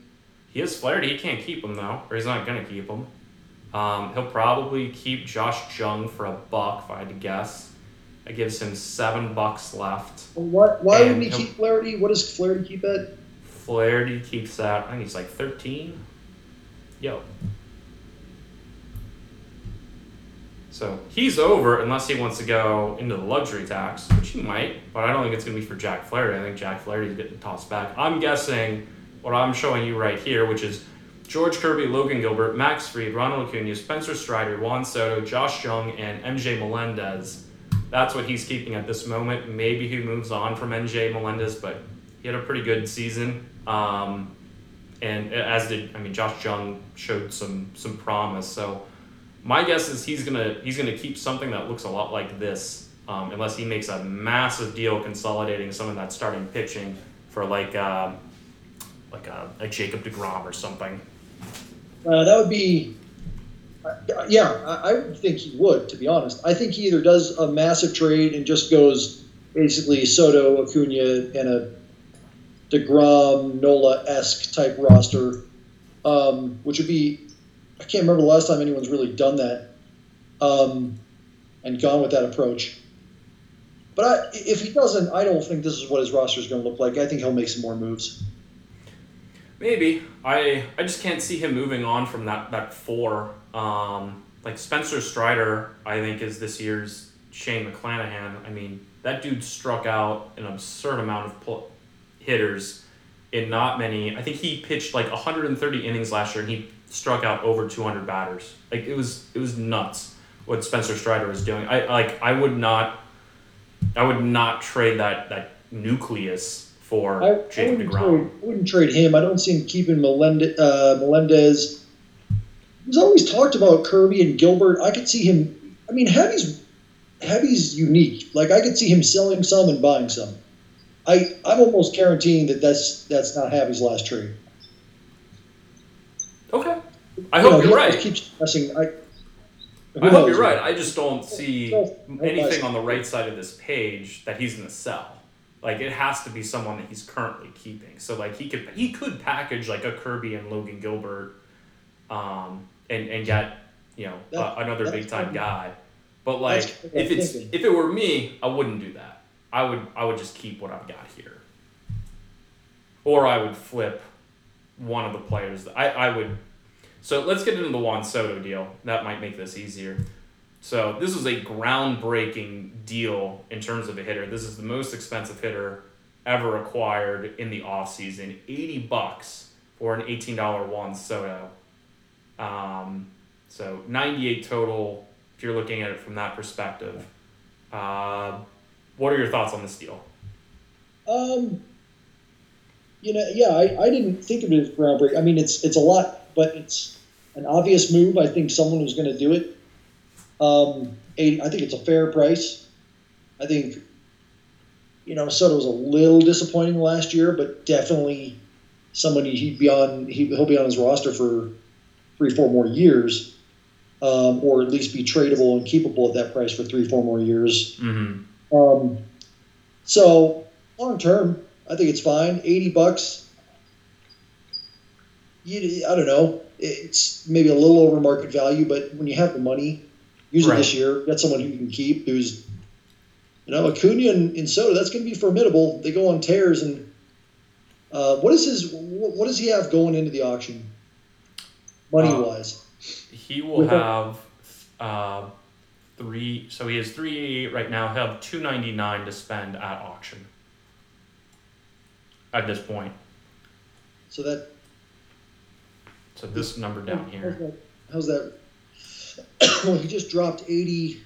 He has Flaherty. He can't keep him though, or he's not gonna keep him. Um, he'll probably keep Josh Jung for a buck, if I had to guess. That gives him seven bucks left. Why, why would he keep Flaherty? What does Flaherty keep at? Flaherty keeps that, I think he's like 13. Yo. So he's over unless he wants to go into the luxury tax, which he might, but I don't think it's going to be for Jack Flaherty. I think Jack Flaherty's getting tossed back. I'm guessing what I'm showing you right here, which is George Kirby, Logan Gilbert, Max Fried, Ronald Acuna, Spencer Strider, Juan Soto, Josh Jung, and MJ Melendez. That's what he's keeping at this moment. Maybe he moves on from MJ Melendez, but he had a pretty good season. Um, and as did I mean Josh Jung showed some some promise. So my guess is he's gonna he's gonna keep something that looks a lot like this, um, unless he makes a massive deal consolidating some of that starting pitching for like uh, like a, a Jacob Degrom or something. Uh, that would be, uh, yeah, I, I think he would, to be honest. I think he either does a massive trade and just goes basically Soto, Acuna, and a DeGrom, Nola esque type roster, um, which would be, I can't remember the last time anyone's really done that um, and gone with that approach. But I, if he doesn't, I don't think this is what his roster is going to look like. I think he'll make some more moves. Maybe I I just can't see him moving on from that that four. Um, like Spencer Strider, I think is this year's Shane McClanahan. I mean, that dude struck out an absurd amount of hitters in not many. I think he pitched like 130 innings last year, and he struck out over 200 batters. Like it was it was nuts what Spencer Strider was doing. I like I would not I would not trade that that nucleus for I, Jacob I DeGrom. Trade, I wouldn't trade him. I don't see him keeping Melendez. Uh, Melendez. He's always talked about Kirby and Gilbert. I could see him. I mean, Javi's Javi's unique. Like I could see him selling some and buying some. I I'm almost guaranteeing that that's that's not Javi's last trade. Okay, I you hope know, you're right. I, I hope you're right. I just don't see anything on the right side of this page that he's going to sell. Like it has to be someone that he's currently keeping. So like he could he could package like a Kirby and Logan Gilbert, um, and and get you know That- uh, another big time guy. But like That's what I'm if it's thinking. if it were me, I wouldn't do that. I would I would just keep what I've got here. Or I would flip one of the players. That I, I would so let's get into the Juan Soto deal. That might make this easier. So this was a groundbreaking deal in terms of a hitter. This is the most expensive hitter ever acquired in the offseason. 80 bucks for an $18 Juan Soto. Um, so 98 total if you're looking at it from that perspective. Uh, what are your thoughts on this deal? Um, you know, yeah, I, I didn't think of it as groundbreaking. I mean, it's it's a lot, but it's an obvious move. I think someone was going to do it. Um, I think it's a fair price. I think, you know, Soto was a little disappointing last year, but definitely somebody he'd be on. He, he'll be on his roster for three, four more years, um, or at least be tradable and keepable at that price for three, four more years. Mm-hmm. Um, so long term, I think it's fine. Eighty bucks. You, I don't know. It's maybe a little over market value, but when you have the money, use it Right. this year. Get someone who you can keep. Who's, you know, Acuna and, and Soto. That's going to be formidable. They go on tears. And uh, what is his? What, what does he have going into the auction? Money Uh, wise, He will With a- have uh, three. So he has three eighty eight right now. He'll have two ninety nine to spend at auction. At this point, so that so this number down here. How's that? [coughs] well, he just dropped eighty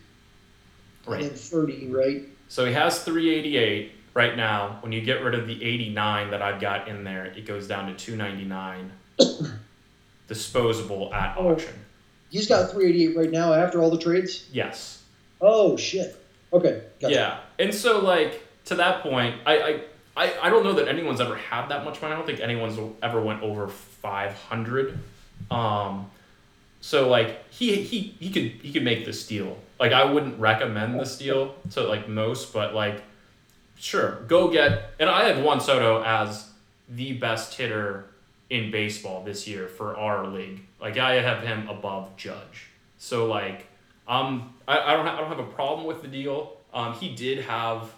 and right? then thirty, right? So he has three eighty eight right now. When you get rid of the eighty nine that I've got in there, it goes down to two ninety nine. [coughs] disposable at Oh. auction. He's got 388 right now after all the trades. Yes. Oh shit. Okay. Gotcha. Yeah, and so like to that point, I, I I I don't know that anyone's ever had that much money. I don't think anyone's ever went over five hundred. Um, so like he he he could he could make this deal. Like I wouldn't recommend this deal to like most, but like sure, go get. And I have Juan Soto as the best hitter in baseball this year for our league. Like I have him above Judge. So like um I, I don't ha- I don't have a problem with the deal. Um he did have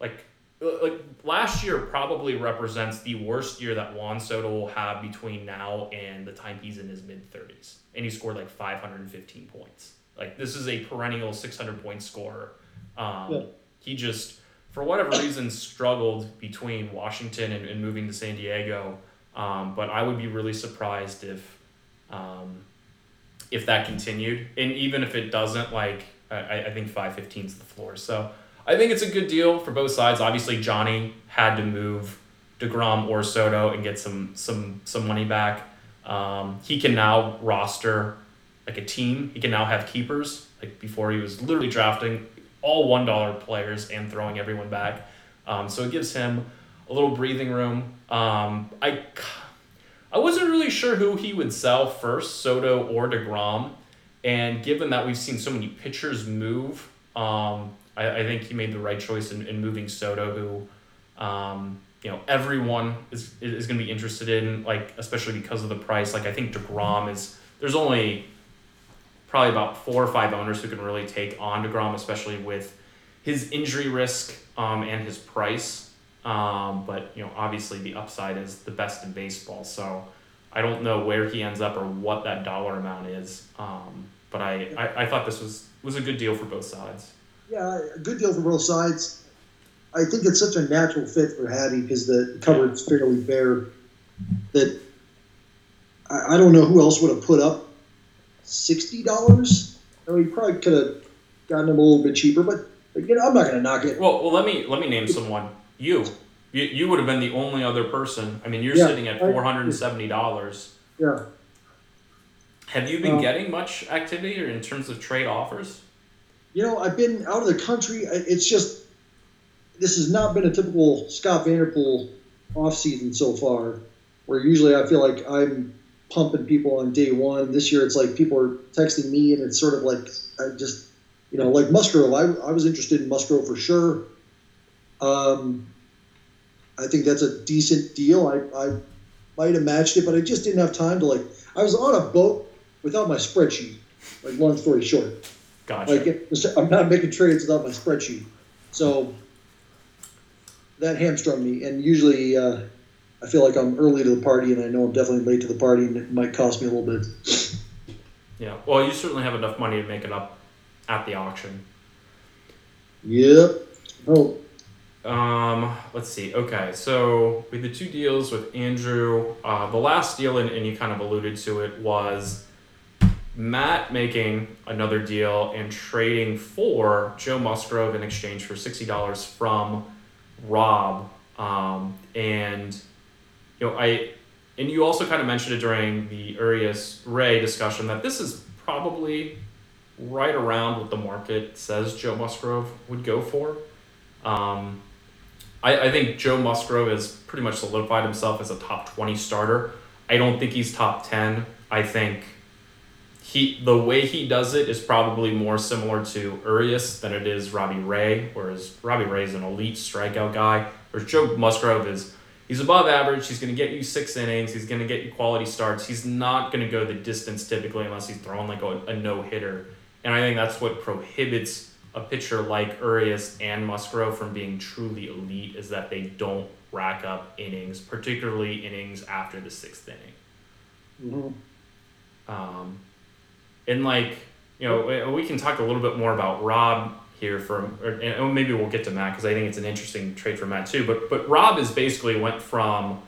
like like last year probably represents the worst year that Juan Soto will have between now and the time he's in his mid 30s. And he scored like 515 points. Like this is a perennial 600 point scorer. Um, Yeah. He just, for whatever reason, struggled between Washington and, and moving to San Diego. Um, but I would be really surprised if um, if that continued. And even if it doesn't, like I, I think 515 is the floor. So I think it's a good deal for both sides. Obviously, Johnny had to move Degrom or Soto and get some some some money back. Um, he can now roster like a team. He can now have keepers. Like before, he was literally drafting all one dollar players and throwing everyone back. Um, so it gives him a little breathing room. Um, I I wasn't really sure who he would sell first, Soto or Degrom. And given that we've seen so many pitchers move, um, I, I think he made the right choice in, in moving Soto, who, um, you know, everyone is, is going to be interested in, like, especially because of the price. Like, I think DeGrom is, there's only probably about four or five owners who can really take on DeGrom, especially with his injury risk um, and his price. Um, but, you know, obviously the upside is the best in baseball. So I don't know where he ends up or what that dollar amount is. Um, but I, I, I thought this was, was a good deal for both sides. Yeah, a good deal for both sides. I think it's such a natural fit for Hattie because the cupboard's fairly bare that I, I don't know who else would have put up sixty dollars. I mean, he probably could have gotten them a little bit cheaper, but you know, I'm not going to knock it. Well, well, let me let me name someone. You, you, you would have been the only other person. I mean, you're Yeah, sitting at four hundred and seventy dollars. Yeah. Have you been Um, getting much activity or in terms of trade offers? You know, I've been out of the country. It's just this has not been a typical Scott Vanderpool offseason so far, where usually I feel like I'm pumping people on day one. This year, it's like people are texting me, and it's sort of like I just, you know, like Musgrove. I, I was interested in Musgrove for sure. Um, I think that's a decent deal. I, I might have matched it, but I just didn't have time to like. I was on a boat without my spreadsheet. Like long story short, Gotcha. like I'm not making trades without my spreadsheet. So that hamstrung me, and usually uh, I feel like I'm early to the party, and I know I'm definitely late to the party, and it might cost me a little bit. yeah. Well, you certainly have enough money to make it up at the auction. Yep. Oh, Um, let's see. Okay, so we had the two deals with Andrew. Uh, the last deal, and, and you kind of alluded to it, was Matt making another deal and trading for Joe Musgrove in exchange for sixty dollars from Rob. Um, and you know, I and you also kind of mentioned it during the Urias Ray discussion that this is probably right around what the market says Joe Musgrove would go for. Um, I, I think Joe Musgrove has pretty much solidified himself as a top 20 starter. I don't think he's top 10. I think he the way he does it is probably more similar to Urias than it is Robbie Ray, whereas Robbie Ray is an elite strikeout guy, whereas Joe Musgrove is he's above average. He's going to get you six innings. He's going to get you quality starts. He's not going to go the distance typically unless he's throwing like a, a no hitter. And I think that's what prohibits a pitcher like Urias and Musgrove from being truly elite is that they don't rack up innings, particularly innings after the sixth inning. mhm. Um, and like you know, we- can talk a little bit more about Rob here for, or, and maybe we'll get to Matt because I think it's an interesting trade for Matt too. But but Rob is basically went from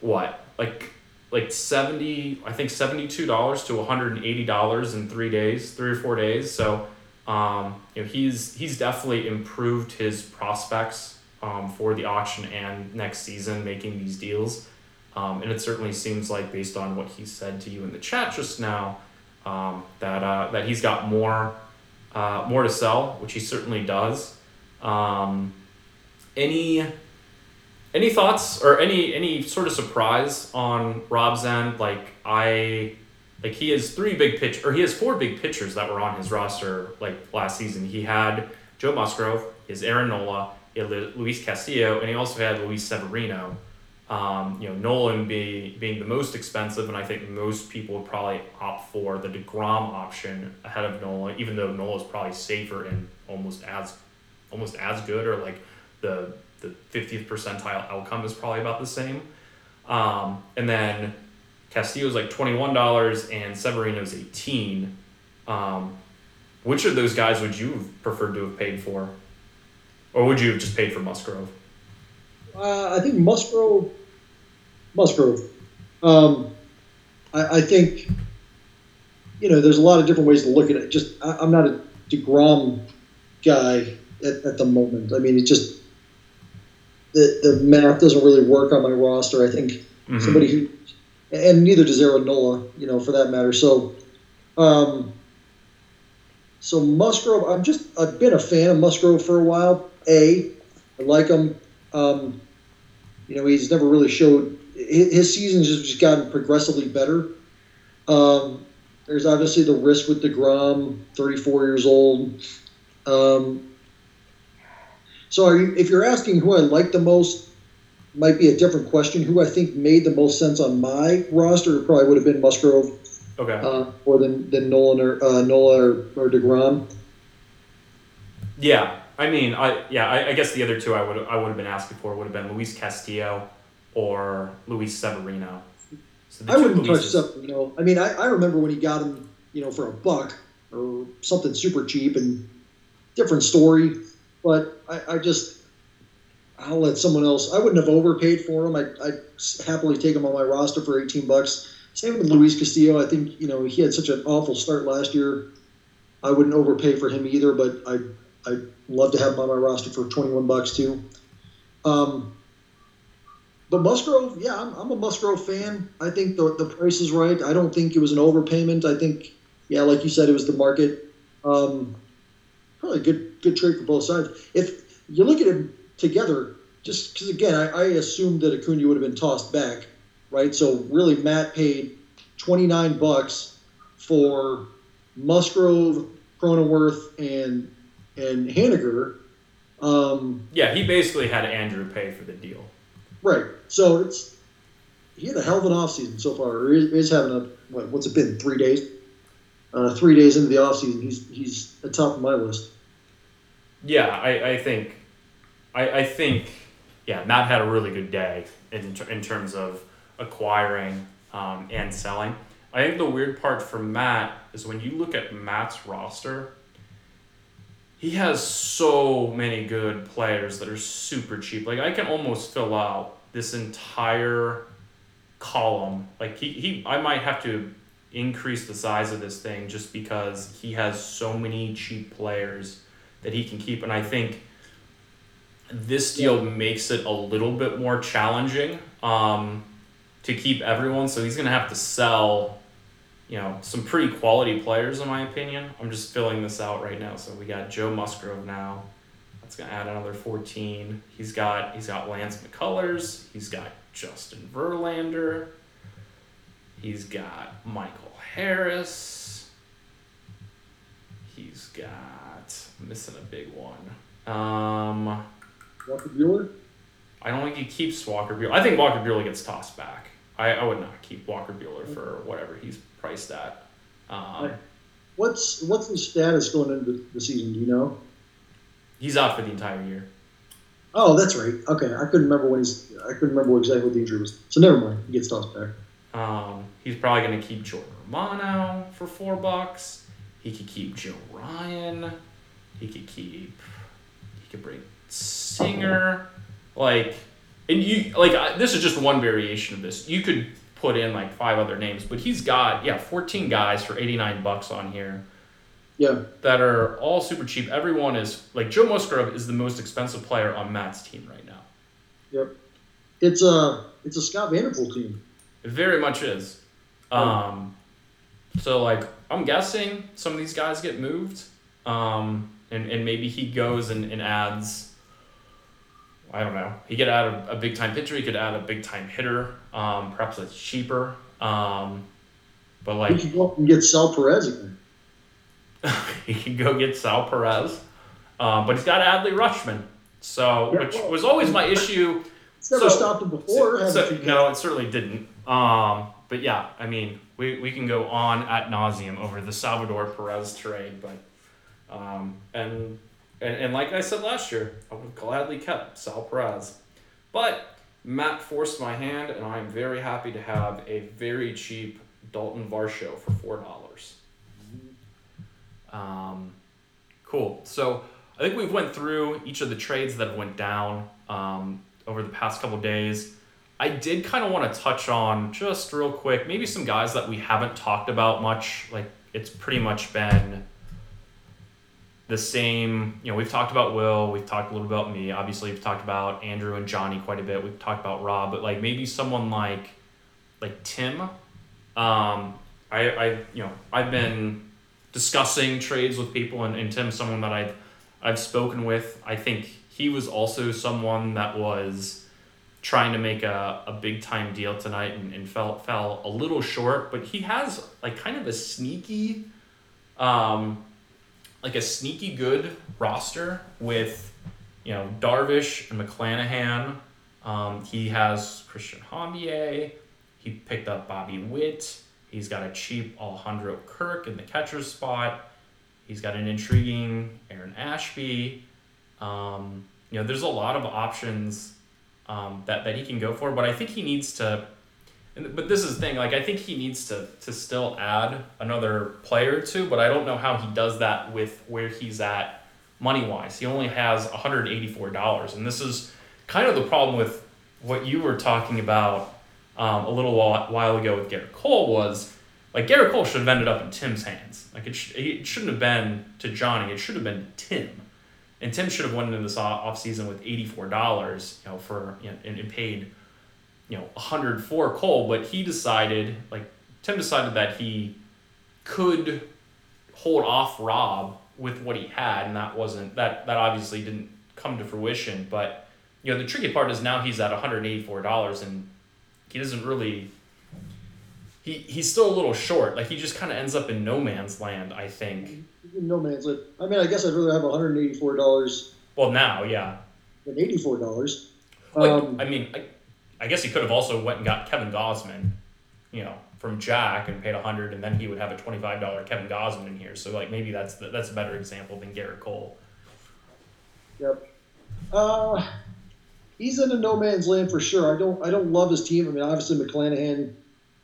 what like like seventy, I think seventy two dollars to one hundred and eighty dollars in three days, three or four days. So um, you know he's he's definitely improved his prospects um, for the auction and next season making these deals. Um, and it certainly seems like, based on what he said to you in the chat just now, um, that uh, that he's got more uh, more to sell, which he certainly does. Um, any any thoughts or any any sort of surprise on Rob's end? Like I like he has three big pitch or he has four big pitchers that were on his roster like last season. He had Joe Musgrove, his Aaron Nola, he had Luis Castillo, and he also had Luis Severino. Um, you know, Nolan be, being the most expensive, and I think most people would probably opt for the Degrom option ahead of Nola, even though Nola is probably safer and almost as almost as good, or like the the fiftieth percentile outcome is probably about the same. Um, and then Castillo's like twenty one dollars, and Severino's eighteen. Um, which of those guys would you have preferred to have paid for, or would you have just paid for Musgrove? Uh, I think Musgrove. Musgrove. Um, I, I think, you know, there's a lot of different ways to look at it. Just, I, I'm not a Degrom guy at, at the moment. I mean, it just the the math doesn't really work on my roster. I think Mhm. somebody who, and neither does Aaron Nola, you know, for that matter. So, um, so Musgrove, I'm just, I've been a fan of Musgrove for a while. A, I like him. Um, you know, he's never really showed his, his season's just, just gotten progressively better. Um, there's obviously the risk with Degrom, 34 years old. Um, so, are you, if you're asking who I like the most, might be a different question. Who I think made the most sense on my roster probably would have been Musgrove Okay. uh, more than than Nolan or uh, Nola or, or Degrom. Yeah, I mean, I yeah, I, I guess the other two I would I would have been asking for would have been Luis Castillo or Luis Severino. So I wouldn't touch Luises-. You know, I mean, I, I remember when he got him, you know, for a buck or something super cheap and different story. But I, I just, I'll let someone else. I wouldn't have overpaid for him. I, I'd happily take him on my roster for eighteen bucks. Same with Luis Castillo. I think you know he had such an awful start last year. I wouldn't overpay for him either, but I I'd love to have him on my roster for twenty one bucks too. Um, but Musgrove, yeah, I'm, I'm a Musgrove fan. I think the, the price is right. I don't think it was an overpayment. I think, yeah, like you said, it was the market. Um, probably a good good trade for both sides. If you look at it together, just because again, I, I assumed that Acuna would have been tossed back, right? So really, Matt paid twenty nine bucks for Musgrove, Cronenworth, and and Haniger. Um, Yeah, he basically had Andrew pay for the deal. Right. So it's he had a hell of an offseason so far. Or is, is having a what, what's it been? Three days. uh, three days into the offseason, he's he's at top of my list. Yeah, I, I think, I, I think, yeah, Matt had a really good day in, in terms of acquiring um, and selling. I think the weird part for Matt is when you look at Matt's roster, he has so many good players that are super cheap. Like I can almost fill out this entire column. Like he, he I might have to increase the size of this thing just because he has so many cheap players that he can keep. And I think this deal makes it a little bit more challenging um, to keep everyone. So he's going to have to sell, you know, some pretty quality players, in my opinion. I'm just filling this out right now. So we got Joe Musgrove now. That's going to add another 14. He's got he's got Lance McCullers. He's got Justin Verlander. He's got Michael Harris. He's got I'm missing a big one. Um, Walker Buehler. I don't think he keeps Walker Buehler. I think Walker Buehler gets tossed back. I, I would not keep Walker Buehler for whatever he's priced at. Um, Right. What's what's the status going into the season? Do you know? he's out for the entire year. Oh, that's right. Okay, I couldn't remember when he's. I couldn't remember exactly what the injury was. So never mind. He gets tossed back. Um, he's probably going to keep Jordan Romano for four bucks. He could keep Joe Ryan. He could keep. He could bring Singer. Like, and you like I, this is just one variation of this. You could put in like five other names, but he's got yeah fourteen guys for eighty nine bucks on here Yeah. that are all super cheap. Everyone is like Joe Musgrove is the most expensive player on Matt's team right now. Yep. It's a it's a Scott Vanderpool team. It very much is. Um, so like I'm guessing some of these guys get moved, um, and and maybe he goes and, and adds. I don't know. He could add a, a big time pitcher. He could add a big time hitter. Um, perhaps that's cheaper. Um, but He like could go and get Sal Perez again. [laughs] he could go get Sal Perez, um, but he's got Adley Rutschman. So Yeah, which well- was always my issue. It's never So- stopped him before. So- so- no, it certainly didn't. Um, but yeah, I mean, we, we can go on at nauseum over the Salvador Perez trade, but um, and, and and like I said last year, I would have gladly kept Sal Perez, but Matt forced my hand, and I am very happy to have a very cheap Dalton Varsho for four dollars. Um, cool. So I think we've went through each of the trades that have went down um, over the past couple days. I did kind of want to touch on just real quick, maybe some guys that we haven't talked about much. Like it's pretty much been the same. You know, we've talked about Will, we've talked a little about me. Obviously, we've talked about Andrew and Johnny quite a bit. We've talked about Rob, but like maybe someone like like Tim. Um, I, I you know I've been discussing trades with people, and, and Tim's someone that I've I've spoken with. I think he was also someone that was trying to make a, a big time deal tonight and, and fell fell a little short, but he has like kind of a sneaky um like a sneaky good roster with you know Darvish and McClanahan. Um, he has Cristian Javier. He picked up Bobby Witt. He's got a cheap Alejandro Kirk in the catcher spot. He's got an intriguing Aaron Ashby. Um, you know, there's a lot of options um, that, that he can go for, but I think he needs to. And, but this is the thing, like I think he needs to to still add another player or two, but I don't know how he does that with where he's at money wise. He only has one hundred eighty four dollars, and this is kind of the problem with what you were talking about um, a little while, while ago with Gerrit Cole was like Gerrit Cole should have ended up in Tim's hands. Like it, sh- it shouldn't have been to Johnny. It should have been Tim. And Tim should have went into this off off season with eighty four dollars, you know, for you know, and, and paid, you know, hundred for Cole. But he decided, like Tim decided that he could hold off Rob with what he had, and that wasn't that that obviously didn't come to fruition. But you know, the tricky part is now he's at one hundred eighty four dollars, and he doesn't really. He, he's still a little short. Like he just kind of ends up in no man's land. I think. No man's land. I mean, I guess I'd rather have one hundred eighty-four dollars Well, now, yeah. than eighty-four dollars. Like, Um, I mean, I, I guess he could have also went and got Kevin Gausman, you know, from Jack and paid a hundred, and then he would have a twenty five dollar Kevin Gausman in here. So like maybe that's the, that's a better example than Gerrit Cole. Yep. Uh, he's in a no man's land for sure. I don't I don't love his team. I mean, obviously McClanahan,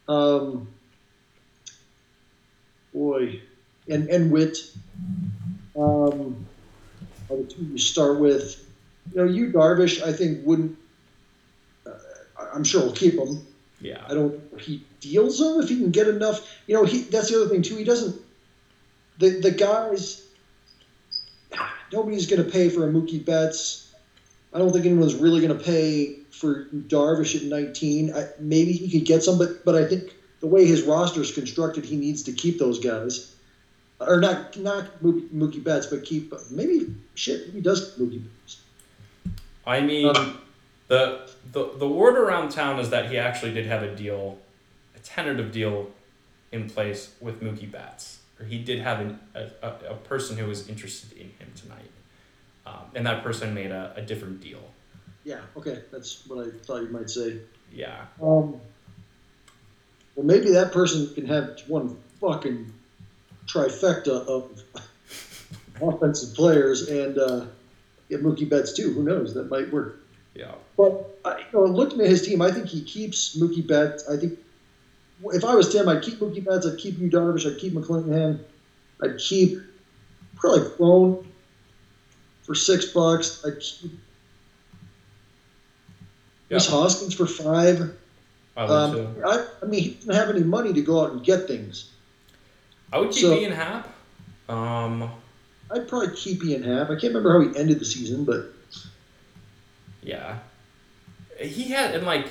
um, boy, and and Witt. Um, are the two you start with. You know, you Darvish, I think wouldn't. I'm sure we'll keep him. Yeah. I don't. He deals them if he can get enough. You know, he. That's the other thing too. He doesn't. The the guys. Nobody's going to pay for a Mookie Betts. I don't think anyone's really going to pay for Darvish at 19. I, maybe he could get some, but but I think the way his roster is constructed, he needs to keep those guys, or not not Mookie, Mookie Betts, but keep maybe shit. Maybe he does Mookie Betts. I mean, Um, the, the the word around town is that he actually did have a deal, a tentative deal, in place with Mookie Betts, or he did have an, a, a, a person who was interested in him tonight, um, and that person made a, a different deal. Yeah. Okay, that's what I thought you might say. Yeah, Um, well, maybe that person can have one fucking trifecta of [laughs] offensive players and uh, get Mookie Betts too. Who knows? That might work. Yeah, But I, you know, looking at his team, I think he keeps Mookie Betts. I think if I was Tim, I'd keep Mookie Betts. I'd keep you Darvish. I'd keep McClanahan. I'd keep probably Crone for six bucks. I'd keep Yeah. Hoskins for five. I Um, too. I, I mean, he didn't have any money to go out and get things. I would keep so- Ian Happ. Um, I'd probably keep Ian Happ. I can't remember how he ended the season, but yeah, he had and like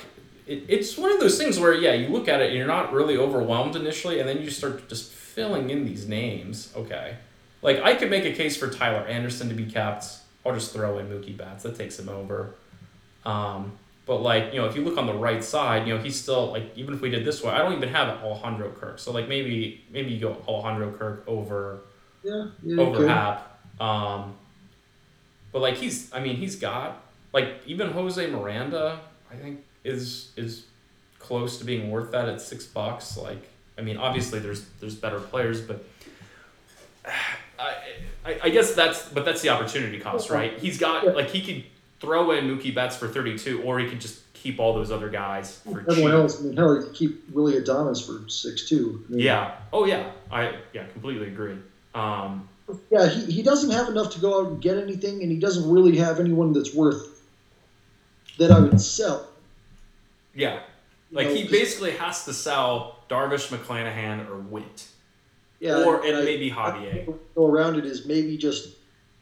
it, it's one of those things where yeah, you look at it and you're not really overwhelmed initially, and then you start just filling in these names. Okay, like I could make a case for Tyler Anderson to be kept. I'll just throw in Mookie Betts. That takes him over. Um, but like you know, if you look on the right side, you know he's still like even if we did this way, I don't even have Alejandro Kirk. So like maybe maybe you go Alejandro Kirk over yeah, yeah over okay. Happ. Um, but like he's, I mean, he's got like even Jose Miranda, I think is is close to being worth that at six bucks. Like, I mean, obviously there's there's better players, but [sighs] I, I, I guess that's but that's the opportunity cost, right? He's got like he could throw in Mookie Betts for thirty two, or he could just keep all those other guys for Everyone cheap. else, I mean, hell, you could keep Willy Adames for six two. I mean, Yeah. Oh yeah. I yeah completely agree. Um, yeah. He, he doesn't have enough to go out and get anything, and he doesn't really have anyone that's worth that I would sell. yeah. You Like know, he basically has to sell Darvish, McClanahan, or Witt, yeah, or and I- maybe Javier. think the way to Go around it is maybe just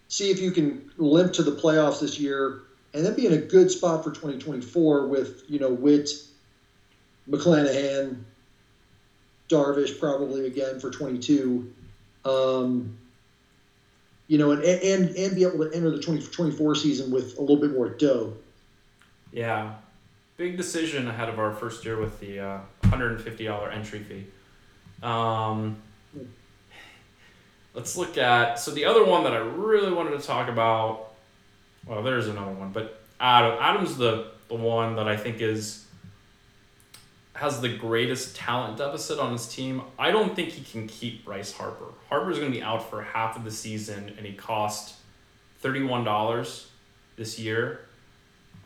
see if you can limp to the playoffs this year, and then be in a good spot for 2024 with you know Witt, McClanahan, Darvish probably again for 22. Um, you know, and, and and be able to enter the 2024 season with a little bit more dough. Yeah, big decision ahead of our first year with the uh, hundred and fifty dollar entry fee. Um, let's look at so the other one that I really wanted to talk about. Well, there's another one, but Adam Adam's the the one that I think is has the greatest talent deficit on his team. I don't think he can keep Bryce Harper. Harper's going to be out for half of the season, and he cost thirty one dollars this year.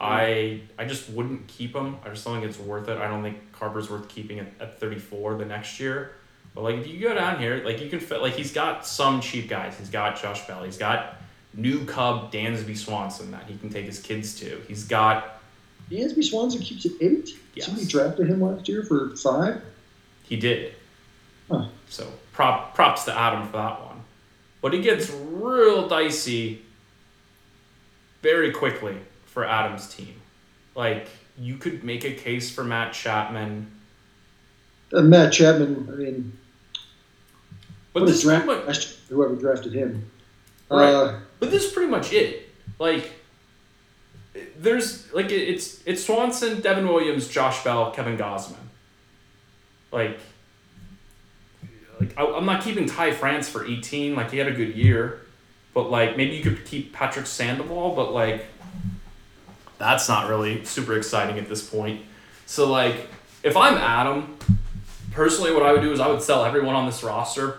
I I just wouldn't keep him. I just don't think it's worth it. I don't think Carver's worth keeping at, at 34 the next year. But like if you go down here, like you can fit like he's got some cheap guys. He's got Josh Bell. He's got new Cub Dansby Swanson that he can take his kids to. He's got Dansby Swanson keeps it eight. Yes. Somebody drafted him last year for five. he did. Huh. So prop props to Adam for that one. But it gets real dicey very quickly for Adam's team. Like you could make a case for Matt Chapman. Uh, Matt Chapman. I mean, But this draft much, whoever drafted him. Right. Uh, but this is pretty much it. Like there's like it's it's Swanson, Devin Williams, Josh Bell, Kevin Gausman. Like like I, I'm not keeping Ty France for 18. Like he had a good year, but like maybe you could keep Patrick Sandoval, but like that's not really super exciting at this point. So like if I'm Adam, personally, what I would do is I would sell everyone on this roster.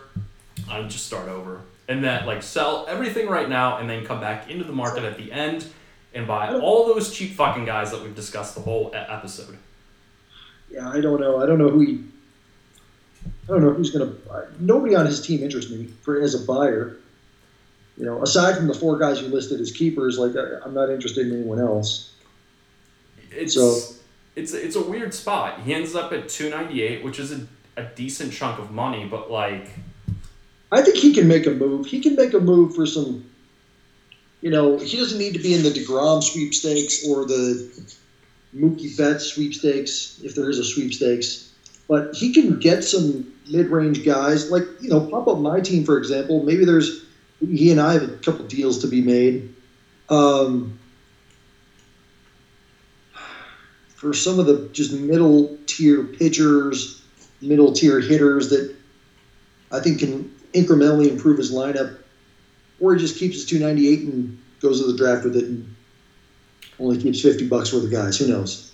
I would just start over and then like sell everything right now and then come back into the market at the end and buy all those cheap fucking guys that we've discussed the whole episode. Yeah, I don't know. I don't know who he. I don't know who's to. Buy. Nobody on his team interests me for as a buyer. You know, aside from the four guys you listed as keepers, like I, I'm not interested in anyone else. It's So- it's it's a weird spot. He ends up at two ninety eight, which is a, a decent chunk of money, but like I think he can make a move. He can make a move for some. You know, he doesn't need to be in the Degrom sweepstakes or the Mookie Betts sweepstakes if there is a sweepstakes, but he can get some mid-range guys like you know pop up my team for example. Maybe there's he and I have a couple deals to be made. Um, for some of the just middle tier pitchers, middle tier hitters that I think can incrementally improve his lineup, or he just keeps his 298 and goes to the draft with it and only keeps 50 bucks worth of guys. Who knows?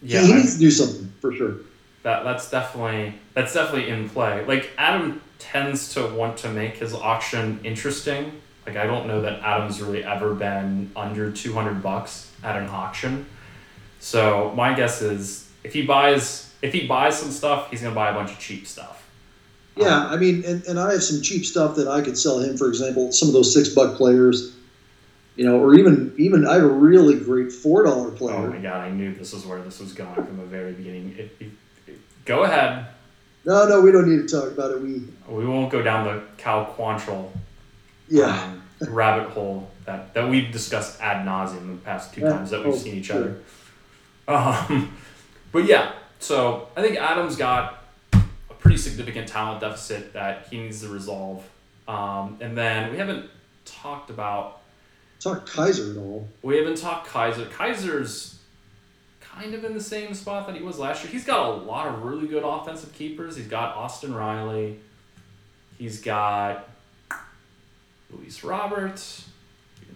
yeah, he, he needs to do something for sure. that that's definitely that's definitely in play. Like Adam tends to want to make his auction interesting. Like I don't know that Adam's really ever been under two hundred bucks at an auction. So my guess is if he buys if he buys some stuff, he's gonna buy a bunch of cheap stuff. Yeah, I mean, and, and I have some cheap stuff that I could sell him. For example, some of those six buck players, you know, or even even I have a really great four dollar player. Oh my god, I knew this was where this was going from the very beginning. It, it, it- go ahead. No, no, we don't need to talk about it. We We won't go down the Cal Quantrill yeah, um, rabbit hole that, that we've discussed ad nauseum the past two Yeah. times that we've Oh, seen each sure. other. Um, but yeah, so I think Adam's got a pretty significant talent deficit that he needs to resolve. Um, and then we haven't talked about talk Kaiser at all. we haven't talked Kaiser. Kaiser's kind of in the same spot that he was last year. He's got a lot of really good offensive keepers. He's got Austin Riley. He's got Luis Roberts.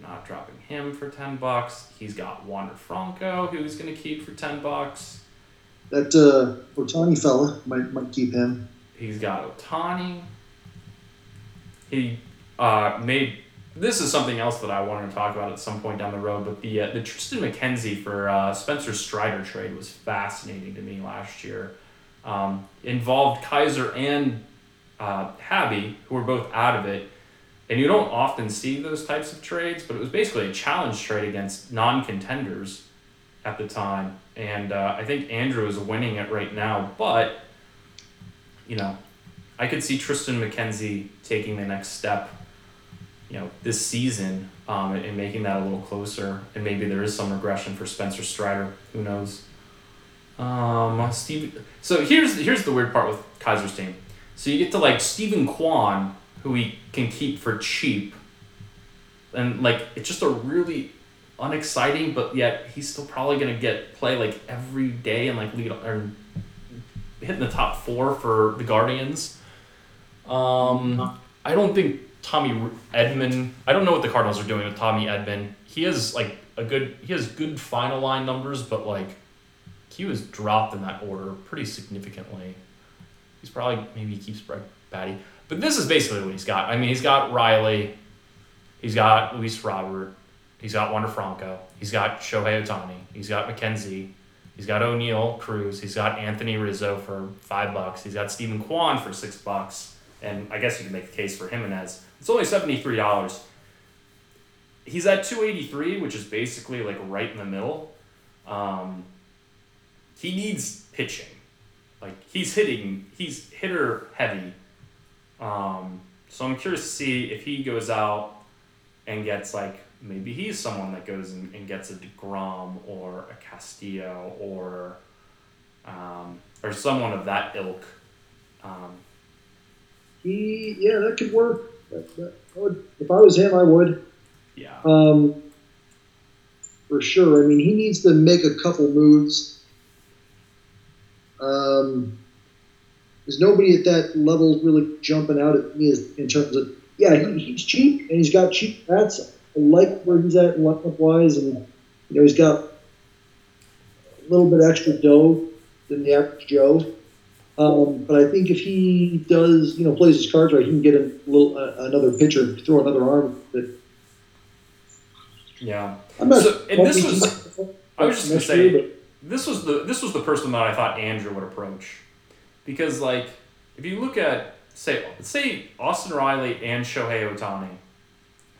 Not dropping him for ten bucks. He's got Wander Franco, who he's gonna keep for ten bucks. That uh, Ohtani fella might might keep him. He's got Ohtani. He uh, made this is something else that I wanted to talk about at some point down the road. But the uh, the Triston McKenzie for uh, Spencer Strider trade was fascinating to me last year. Um, involved Kaiser and uh, Habby, who were both out of it. And you don't often see those types of trades, but it was basically a challenge trade against non-contenders at the time. And uh, I think Andrew is winning it right now, but you know, I could see Triston McKenzie taking the next step, you know, this season, um, and, and making that a little closer. And maybe there is some regression for Spencer Strider. Who knows? Um, Steve. So here's here's the weird part with Kaiser's team. So you get to like Steven Kwan, who he can keep for cheap, and like it's just a really unexciting, but yet he's still probably gonna get play like every day and like lead or hitting the top four for the Guardians. Um, I don't think Tommy Edman. I don't know what the Cardinals are doing with Tommy Edman. He has like a good. He has good final line numbers, but like he was dropped in that order pretty significantly. He's probably maybe he keeps Brett Baty, but this is basically what he's got. I mean, he's got Riley, he's got Luis Robert, he's got Wander Franco, he's got Shohei Ohtani, he's got McKenzie, he's got Oneil Cruz, he's got Anthony Rizzo for five bucks, he's got Steven Kwan for six bucks, and I guess you can make the case for Jimenez. It's only seventy three dollars. He's at two eighty three, which is basically like right in the middle. Um, he needs pitching. Like he's hitting, he's hitter heavy. Um, so I'm curious to see if he goes out and gets like maybe he's someone that goes and, and gets a Degrom or a Castillo or um, or someone of that ilk. Um, He yeah, that could work. That, that, I would, if I was him, I would. yeah, Um, for sure. I mean, he needs to make a couple moves. Um, there's nobody at that level really jumping out at me in terms of yeah, he, he's cheap and he's got cheap bats. I like where he's at lineup wise, and you know he's got a little bit extra dough than the average Joe. Um, but I think if he does, you know, plays his cards right, he can get a little uh, another pitcher, throw another arm. But Yeah. I'm not. So, and this was-. I was just gonna say this was the this was the person that I thought Andrew would approach, because like if you look at say say Austin Riley and Shohei Ohtani,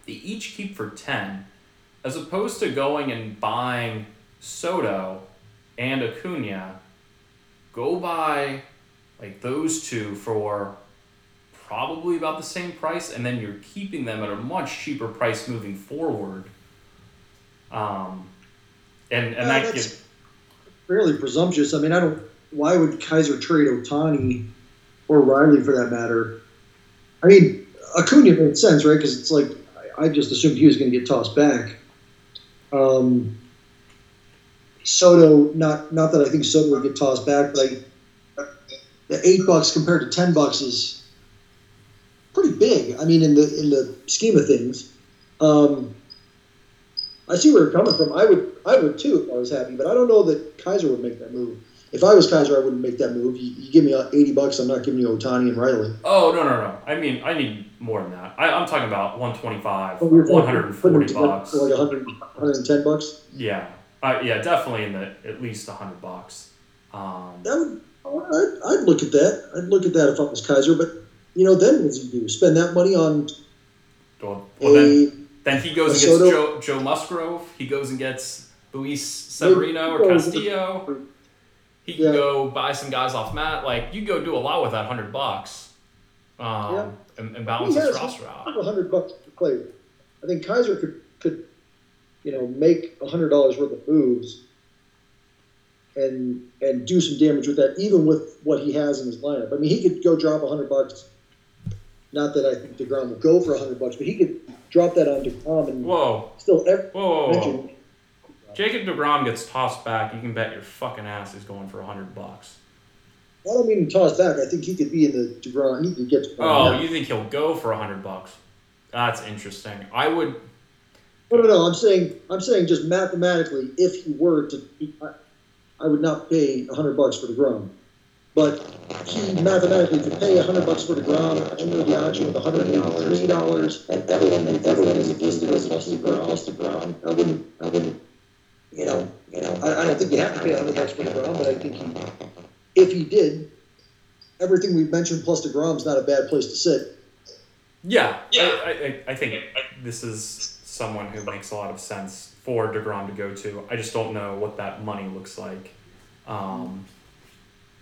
they each keep for ten, as opposed to going and buying Soto and Acuna. Go buy like those two for probably about the same price, and then you're keeping them at a much cheaper price moving forward. Um, and and Yeah, that that's- gives fairly presumptuous. I mean, I don't. Why would Kaiser trade Ohtani or Riley for that matter? I mean, Acuna made sense, right? Because it's like I, just assumed he was going to get tossed back. Um, Soto, not not that I think Soto would get tossed back, but I, the eight bucks compared to ten bucks is pretty big. I mean, in the in the scheme of things. Um, I see where you're coming from. I would, I would too if I was happy, but I don't know that Kaiser would make that move. If I was Kaiser, I wouldn't make that move. You, you give me uh, eighty bucks, I'm not giving you Ohtani and Riley. Oh no no no! I mean I need more than that. I, I'm talking about 125, Oh, you're talking- 140 putting them together bucks. like 100, 110 bucks. Yeah, uh, yeah, definitely in the at least 100 bucks. Um, That would, I'd, I'd look at that. I'd look at that if I was Kaiser. But you know, then what does he do? Spend that money on well, well, then a then he goes and a gets Joe Joe Musgrove. He goes and gets Luis Severino or Castillo. He can Yeah. go buy some guys off Matt. Like you go do a lot with that 100 bucks. Um, Yeah. and, and balance his roster out. a hundred bucks per player. I think Kaiser could could, you know, make a hundred dollars worth of moves and and do some damage with that, even with what he has in his lineup. I mean, he could go drop a hundred bucks. Not that I think Degrom would go for a hundred bucks, but he could drop that on Degrom and Whoa, still every whoa, whoa, whoa. Mention. Jacob Degrom gets tossed back. You can bet your fucking ass he's going for 100 bucks. I don't mean tossed back. I think he could be in the Degrom. He could get. To Oh, yeah. you think he'll go for a hundred bucks? That's interesting. I would. No, no, no. I'm saying, I'm saying, just mathematically, if he were to, I, I would not pay a hundred bucks for deGrom. But he mathematically could pay a hundred bucks for deGrom, enter the auction with hundred and eighty-three dollars, and everyone, everyone is listed as listed deGrom. I wouldn't, I wouldn't, you know, you know. I, I don't think you have to pay a hundred bucks for deGrom, but I think he, if he did, everything we've mentioned plus deGrom's not a bad place to sit. Yeah, I, I, I- I think this is someone who makes a lot of sense for Degrom to go to. I just don't know what that money looks like um,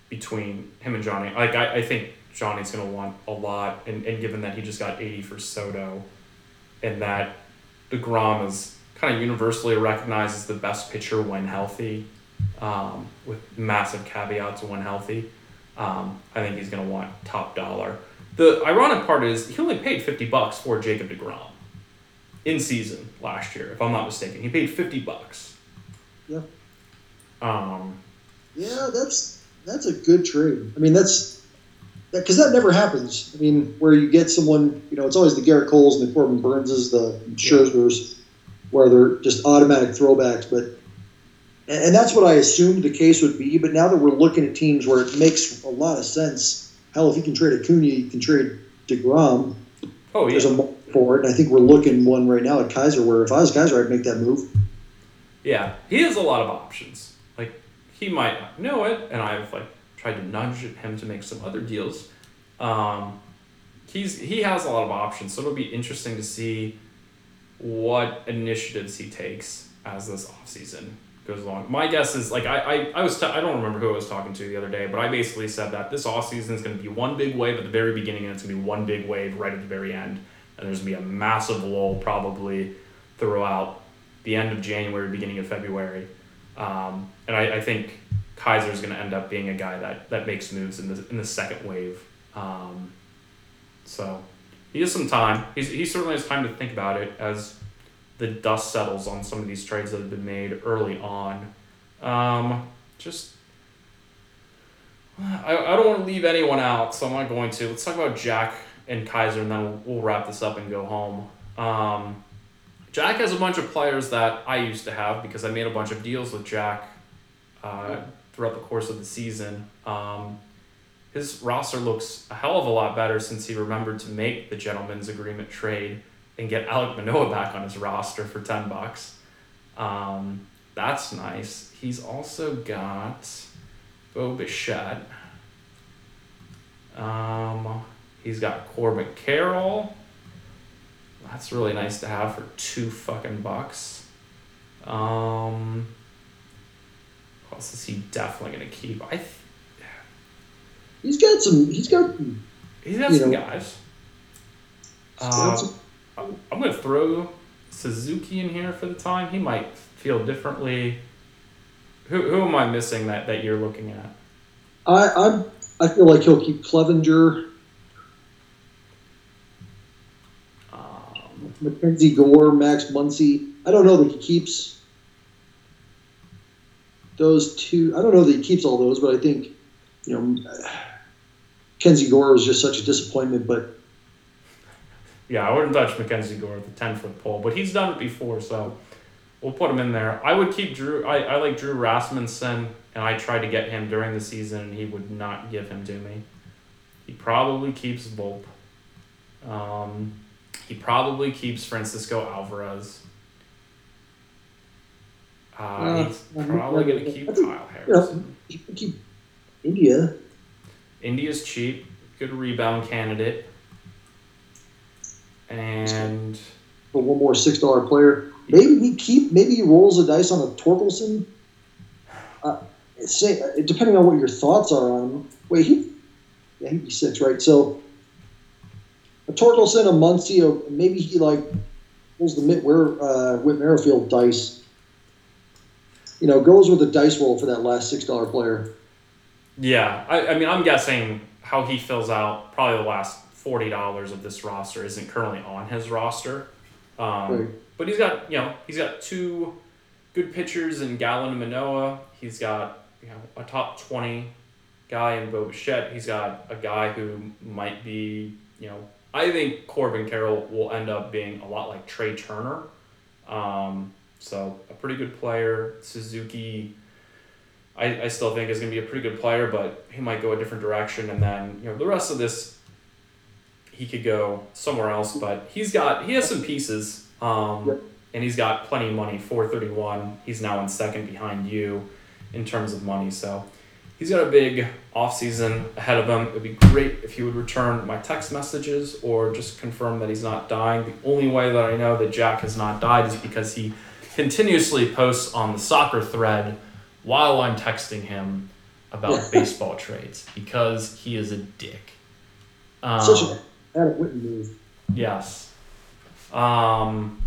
between him and Johnny. Like I, I think Johnny's gonna want a lot, and, and given that he just got eighty for Soto, and that Degrom is kind of universally recognized as the best pitcher when healthy, um, with massive caveats when healthy. Um, I think he's gonna want top dollar. The ironic part is he only paid fifty bucks for Jacob Degrom in season last year, if I'm not mistaken. He paid fifty bucks. Yeah. Um, Yeah, that's that's a good trade. I mean, that's because that, never happens. I mean, where you get someone, you know, it's always the Gerrit Coles and the Corbin Burnses, the Scherzers, where they're just automatic throwbacks. But and, that's what I assumed the case would be. But now that we're looking at teams where it makes a lot of sense, hell, if you can trade Acuna, you can trade Degrom. oh yeah. There's a market for it, and I think we're looking one right now at Kaiser. Where if I was Kaiser, I'd make that move. yeah, he has a lot of options. Like he might not know it, and I've like tried to nudge him to make some other deals. Um, he's he has a lot of options, so it'll be interesting to see what initiatives he takes as this offseason goes along. My guess is like I I, I was t- I don't remember who I was talking to the other day, but I basically said that this offseason is going to be one big wave at the very beginning and it's going to be one big wave right at the very end. And there's going to be a massive lull probably throughout the end of January, beginning of February. Um, and I, I think is going to end up being a guy that, that makes moves in the, in the second wave. Um, so he has some time. He's, he certainly has time to think about it as the dust settles on some of these trades that have been made early on. Um, just, I, I don't want to leave anyone out, so I'm not going to. Let's talk about Jack and Kaiser, and then we'll, we'll wrap this up and go home. Um, Jack has a bunch of players that I used to have because I made a bunch of deals with Jack uh, throughout the course of the season. Um, his roster looks a hell of a lot better since he remembered to make the gentleman's agreement trade and get Alek Manoah back on his roster for ten bucks. Um, that's nice. He's also got Bo Bichette. Um, he's got Corbin Carroll. That's really nice to have for two fucking bucks. Um, who else is he definitely gonna keep? I th- He's got some. He's got. he's got some know, guys. Uh, some- I'm I'm gonna throw Suzuki in here for the time. He might feel differently. Who, who am I missing that, that you're looking at? I I'm. I feel like he'll keep Clevenger, Um, Mackenzie Gore, Max Muncy. I don't know that he keeps those two. I don't know that he keeps all those, but I think you know, Kenzie Gore was just such a disappointment. But yeah, I wouldn't touch Mackenzie Gore at the 10 foot pole, but he's done it before, so we'll put him in there. I would keep Drew. I, I like Drew Rasmussen, and I tried to get him during the season, and he would not give him to me. He probably keeps Volpe. Um, he probably keeps Francisco Alvarez. Uh, Uh, he's probably going to keep I think, Kyle you know, Harrison. he keep India. India's cheap, good rebound candidate. And for one more six dollar player. Maybe he keep. Maybe he rolls the dice on a Torkelson. Uh, say depending on what your thoughts are on. him. Wait, he yeah he'd be six, right? So a Torkelson, a Muncy, a, maybe he like pulls the Mitt Ware, uh, Whit Merrifield dice. You know, goes with a dice roll for that last six dollar player. Yeah, I, I mean, I'm guessing how he fills out probably the last forty dollars of this roster isn't currently on his roster. Um, Right. But he's got you know he's got two good pitchers in Gallen and Manoah. He's got you know a top twenty guy in Bo Bichette. He's got a guy who might be you know I think Corbin Carroll will end up being a lot like Trea Turner. Um, so a pretty good player. Suzuki, I, I still think is going to be a pretty good player, but he might go a different direction. And then you know the rest of this, he could go somewhere else. But he's got he has some pieces, um, and he's got plenty of money. Four thirty one. He's now in second behind you, in terms of money. So. He's got a big offseason ahead of him. It would be great if he would return my text messages or just confirm that he's not dying. The only way that I know that Jack has not died is because he continuously posts on the soccer thread while I'm texting him about baseball trades because he is a dick. Um, Such a Adam Whitten move. Yes. Um,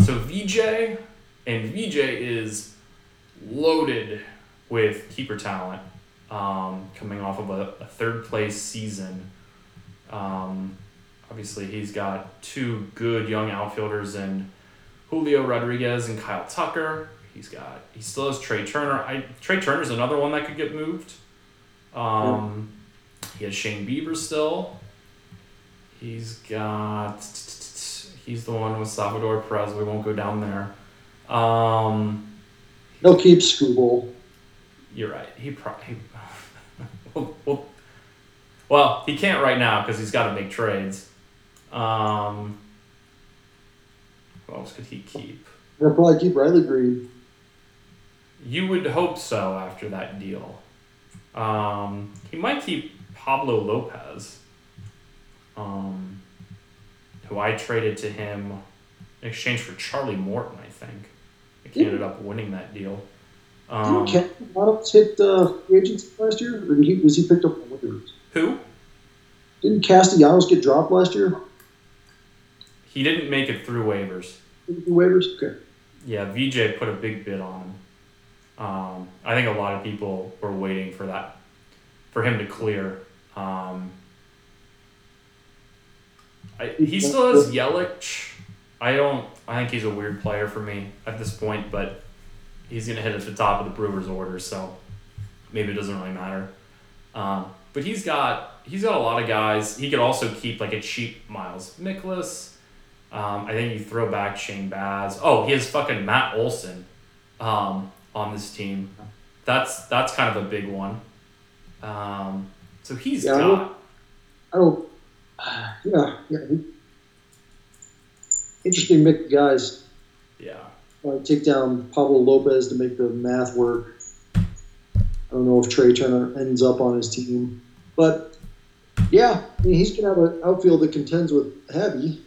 so VJ and VJ is loaded with keeper talent, um, coming off of a, a third place season. Um, obviously, he's got two good young outfielders in Julio Rodriguez and Kyle Tucker. He's got he still has Trea Turner. I Trea Turner's another one that could get moved. Um, he has Shane Bieber still. He's got he's the one with Salvador Perez. We won't go down there. Um, He'll keep Skubal. you're right. He probably [laughs] well, well, well, he can't right now because he's got to make trades. Um, who else could he keep? He'll probably keep Riley Greene. You would hope so after that deal. Um, he might keep Pablo Lopez, um, who I traded to him in exchange for Charlie Morton, I think. I ended up winning that deal. Um, Didn't Ken hit free agency last year? Or did he, was he picked up waivers? who? Didn't Castellanos get dropped last year? He didn't make it through waivers. Do waivers? Okay. Yeah, VJ put a big bid on him. Um, I think a lot of people were waiting for that, for him to clear. Um, I, he still has Yelich. I don't. I think he's a weird player for me at this point, but he's gonna hit at the top of the Brewers' order, so maybe it doesn't really matter. Um, but he's got he's got a lot of guys. He could also keep like a cheap Miles Mikolas. Um, I think you throw back Shane Baz. Oh, he has fucking Matt Olson um, on this team. That's that's kind of a big one. Um, So he's Yeah, I got. I don't. Yeah, yeah. Interesting mix of guys. Yeah. Uh, take down Pablo Lopez to make the math work. I don't know if Trea Turner ends up on his team, but yeah, I mean, he's gonna have an outfield that contends with Heavy.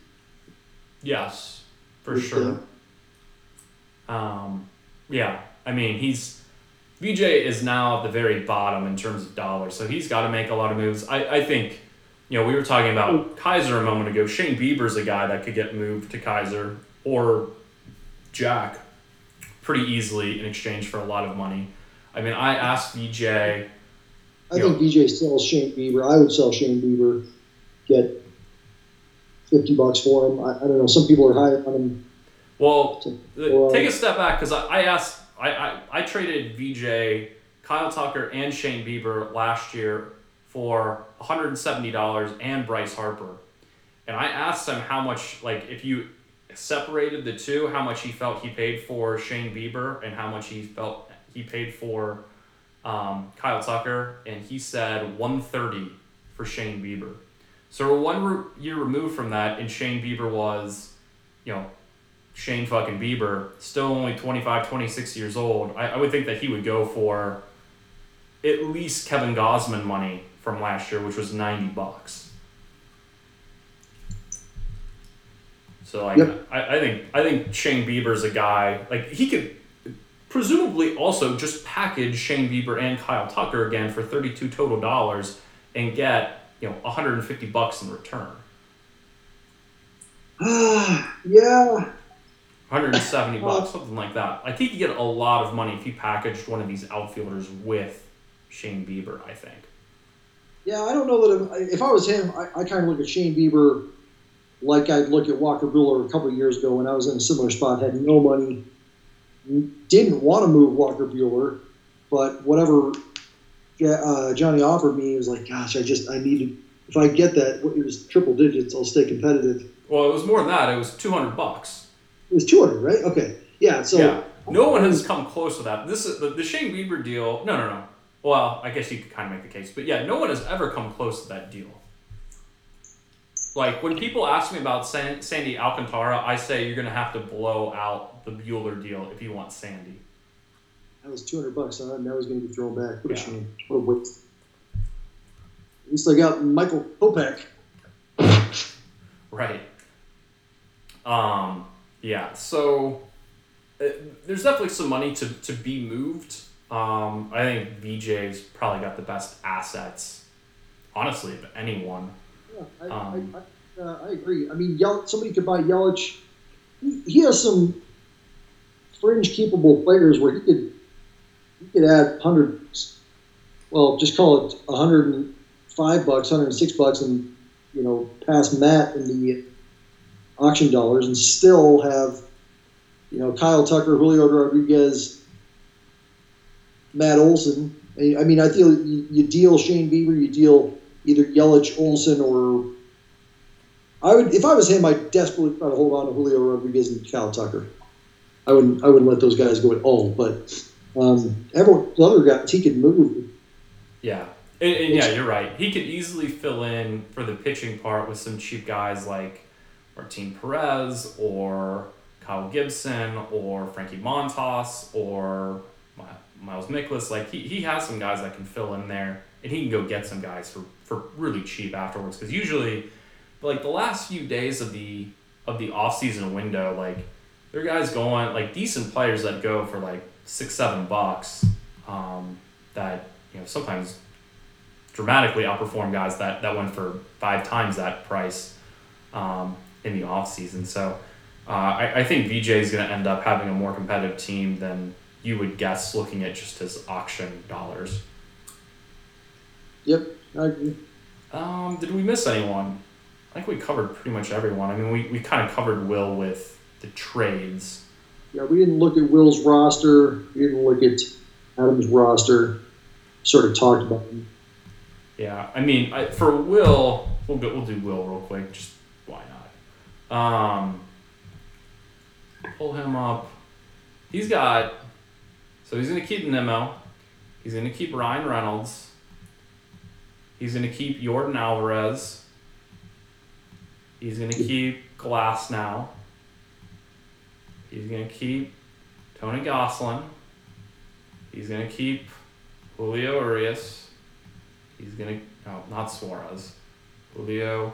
Yes, for Good sure. Um, yeah, I mean he's VJ is now at the very bottom in terms of dollars, so he's got to make a lot of moves. I, I think, you know, we were talking about Kaiser a moment ago. Shane Bieber's a guy that could get moved to Kaiser or Jack pretty easily in exchange for a lot of money. I mean, I asked VJ. I think DJ sells Shane Bieber. I would sell Shane Bieber, get fifty bucks for him. I, I don't know. Some people are higher on him. Well, So, the- well- take a step back because I, I asked, I, I, I traded VJ, Kyle Tucker, and Shane Bieber last year for $170 and Bryce Harper. And I asked him how much, like, if you separated the two, how much he felt he paid for Shane Bieber and how much he felt he paid for um, Kyle Tucker. And he said 130 for Shane Bieber. So we're one re- year removed from that, and Shane Bieber was, you know, Shane fucking Bieber, still only 25, 26 years old, I, I would think that he would go for at least Kevin Gausman money from last year, which was 90 bucks. So like Yep. I, I think I think Shane Bieber's a guy like he could presumably also just package Shane Bieber and Kyle Tucker again for 32 total dollars and get, you know, 150 bucks in return. Ah, [sighs] yeah. 170 [laughs] bucks, something like that. Like he could get a lot of money if he packaged one of these outfielders with Shane Bieber. I think. Yeah, I don't know that if, if I was him, I, I kind of look at Shane Bieber like I'd look at Walker Buehler a couple of years ago when I was in a similar spot, had no money, didn't want to move Walker Buehler, but whatever uh, Johnny offered me, it was like, gosh, I just, I needed, if I get that, it was triple digits, I'll stay competitive. Well, it was more than that. It was 200 bucks. It was 200, right? Okay. Yeah, so. yeah. No one has come close to that. This is the, the Shane Bieber deal. No, no, no. Well, I guess you could kind of make the case, but yeah, no one has ever come close to that deal. Like when people ask me about San, Sandy Alcantara, I say you're gonna have to blow out the Buehler deal if you want Sandy. That was 200 bucks, huh? and that was going to be thrown back. What a Yeah. shame. What a waste. At least I got Michael Kopech. Right. Um. Yeah. So uh, there's definitely some money to to be moved. Um. I think VJ's probably got the best assets, honestly, of anyone. Yeah, I, Um, I, I, uh, I agree. I mean, Yel- somebody could buy Yelich. He, he has some fringe capable players where he could he could add hundreds. Well, just call it hundred and five bucks, hundred and six bucks, and you know, pass Matt in the auction dollars, and still have you know Kyle Tucker, Julio Rodriguez, Matt Olson. I mean, I feel you, deal Shane Bieber, you deal either Yelich, Olson, or I would if I was him, I'd desperately try to hold on to Julio Rodriguez and Kyle Tucker. I wouldn't I wouldn't let those guys go at all. But um, everyone, the other guys, he could move. Yeah. And, and yeah, you're right. He could easily fill in for the pitching part with some cheap guys like Martin Perez or Kyle Gibson or Frankie Montas or Miles Mikolas. Like he, he has some guys that can fill in there, and he can go get some guys for, for really cheap afterwards. Because usually, like the last few days of the of the off season window, like there are guys going like decent players that go for like six seven bucks. Um, that you know sometimes dramatically outperform guys that, that went for five times that price um, in the off season. So uh, I, I think VJ is going to end up having a more competitive team than you would guess looking at just his auction dollars. Yep, I agree. Um, did we miss anyone? I think we covered pretty much everyone. I mean, we, we kind of covered Will with the trades. Yeah, we didn't look at Will's roster. We didn't look at Adam's roster. Sort of talked about him. Yeah, I mean, I, for Will, we'll go, we'll do Will real quick. Just? Um, pull him up. He's got. So he's gonna keep Nimmo. He's gonna keep Ryan Reynolds. He's going to keep Yordan Alvarez. He's going to keep Glasnow. He's going to keep Tony Gonsolin. He's going to keep Julio Urias. He's going to, no, not Suarez. Julio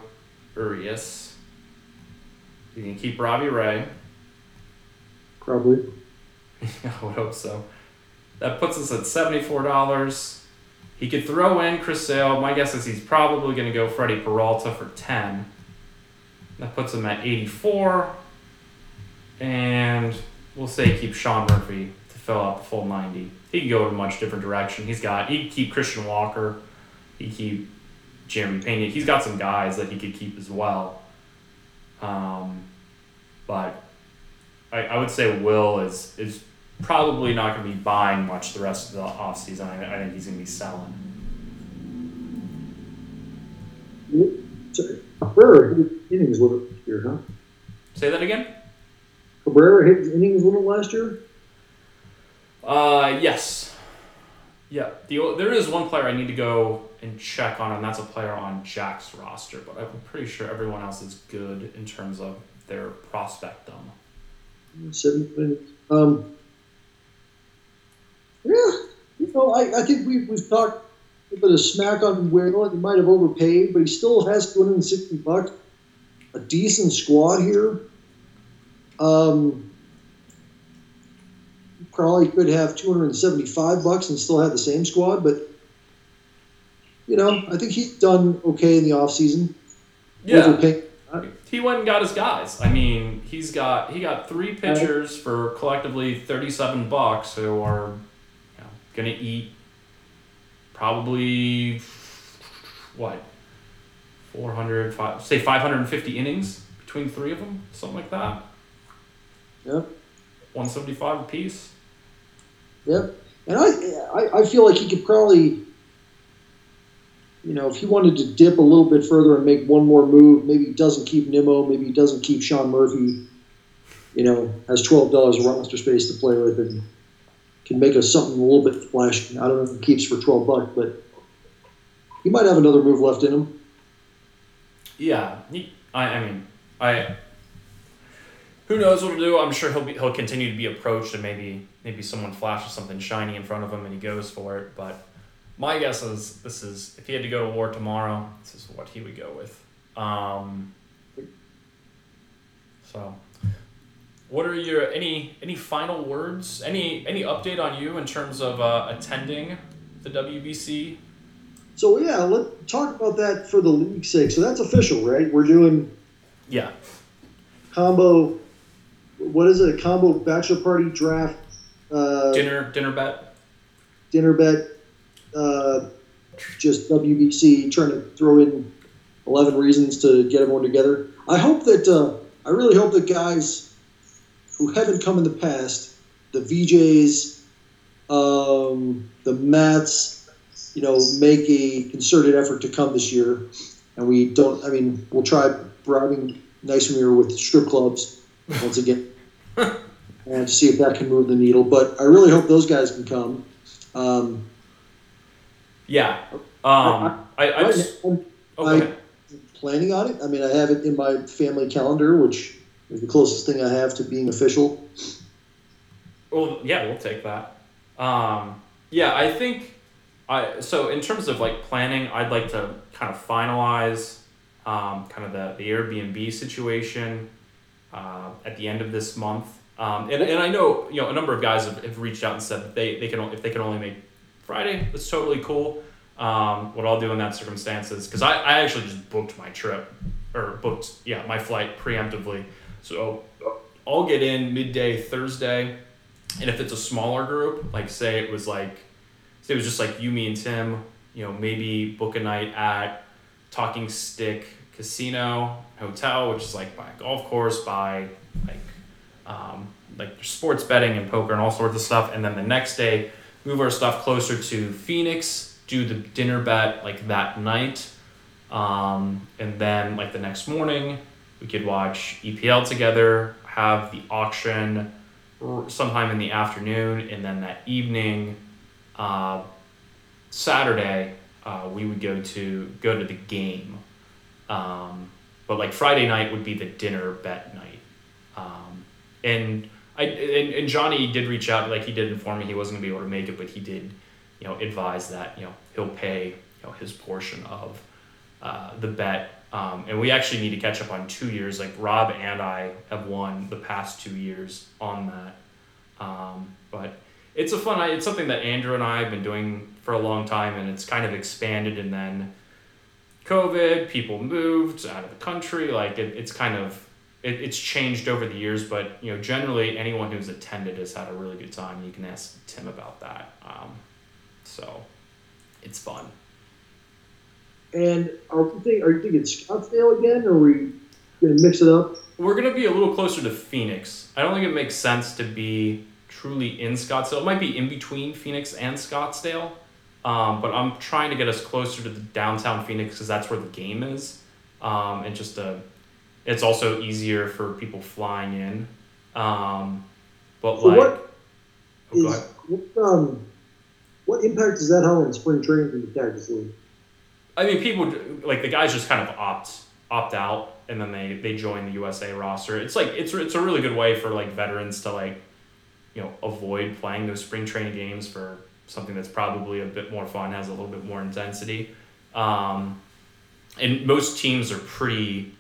Urias. He's can keep Robbie Ray. Probably. [laughs] I would hope so. That puts us at seventy-four dollars. He could throw in Chris Sale. My guess is he's probably going to go Freddie Peralta for ten. That puts him at eighty-four, and we'll say keep Sean Murphy to fill out the full ninety. He could go in a much different direction. He's got he could keep Christian Walker. He could keep Jeremy Pena. He's got some guys that he could keep as well. Um, but I, I would say Will is is probably not going to be buying much the rest of the offseason. I, I think he's going to be selling. Cabrera hit innings limit year, huh? Say that again? Cabrera hit innings limit last year? Uh, yes. Yeah. The, there is one player I need to go and check on, and that's a player on Jack's roster, but I'm pretty sure everyone else is good in terms of their prospectum. Seven. Um, yeah, you know, I, I think we, we've talked a bit of smack on Will. He might have overpaid, but he still has 260 bucks. A decent squad here. Um, probably could have 275 bucks and still have the same squad, but you know, I think he's done okay in the offseason. Overpaying. He went and got his guys. I mean, he's got he got three pitchers for collectively thirty seven bucks who are you know, gonna eat probably what 400 five, say 550 innings between three of them something like that Yeah. 175 apiece Yep. And I, I, I feel like he could probably, you know, if he wanted to dip a little bit further and make one more move, maybe he doesn't keep Nimmo, maybe he doesn't keep Sean Murphy, you know, has twelve dollars of roster space to play with and can make us something a little bit flashy. I don't know if he keeps for twelve bucks, but he might have another move left in him. Yeah, he, I, I mean, I. Who knows what he'll do? I'm sure he'll be he'll continue to be approached and maybe maybe someone flashes something shiny in front of him and he goes for it. But my guess is this is if he had to go to war tomorrow, this is what he would go with. Um, so, what are your any any final words? Any any update on you in terms of uh, attending the WBC? So yeah, let's talk about that for the league's sake. So that's official, right? We're doing Yeah, combo. What is it? A combo bachelor party draft. Uh, dinner dinner bet. dinner bet, uh, just WBC trying to throw in 11 reasons to get everyone together. I hope that, uh, I really hope that guys who haven't come in the past, the VJs, um, the Mats, you know, make a concerted effort to come this year. And we don't, I mean, we'll try bribing Nicemeer with strip clubs once again. and to see if that can move the needle. But I really hope those guys can come. Um, Yeah. Um, I, I right just, I'm oh, go I- ahead. planning on it. I mean, I have it in my family calendar, which is the closest thing I have to being official. Well, yeah, we'll take that. Um, yeah, I think I so in terms of like planning, I'd like to kind of finalize um, kind of the, the Airbnb situation uh, at the end of this month. Um, and, and I know you know a number of guys have, have reached out and said that they, they can if they can only make Friday, that's totally cool. Um, what I'll do in that circumstance is because I, I actually just booked my trip or booked yeah my flight preemptively, so I'll get in midday Thursday. And if it's a smaller group, like say it was like, say it was just like you, me, and Tim, you know, maybe book a night at Talking Stick Casino Hotel, which is like by a golf course, by like, um, like sports betting and poker and all sorts of stuff. And then the next day, move our stuff closer to Phoenix, do the dinner bet like that night. Um, and then like the next morning, we could watch EPL together, have the auction sometime in the afternoon, and then that evening, uh, Saturday, uh, we would go to go to the game. Um, but like Friday night would be the dinner bet night. Um, and I and, and Johnny did reach out, like he did inform me he wasn't gonna be able to make it, but he did, you know, advise that you know he'll pay you know his portion of uh, the bet. Um, and we actually need to catch up on two years. Like Rob and I have won the past two years on that. Um, but it's a fun. It's something that Andrew and I have been doing for a long time, and it's kind of expanded. And then COVID, people moved out of the country. Like it, it's kind of it, it's changed over the years, but you know generally anyone who's attended has had a really good time. You can ask Tim about that. Um, so it's fun. And are we think, are you thinking it's Scottsdale again, or are we gonna mix it up? We're gonna be a little closer to Phoenix. I don't think it makes sense to be truly in Scottsdale. It might be in between Phoenix and Scottsdale, um, but I'm trying to get us closer to the downtown Phoenix because that's where the game is, um, and just a, it's also easier for people flying in. Um, but So like, what oh, Is, what, um, what impact does that have on spring training for the Cactus League? I mean, people like the guys just kind of opt opt out, and then they they join the USA roster. It's like it's it's a really good way for like veterans to like, you know, avoid playing those spring training games for something that's probably a bit more fun, has a little bit more intensity, um, and most teams are pretty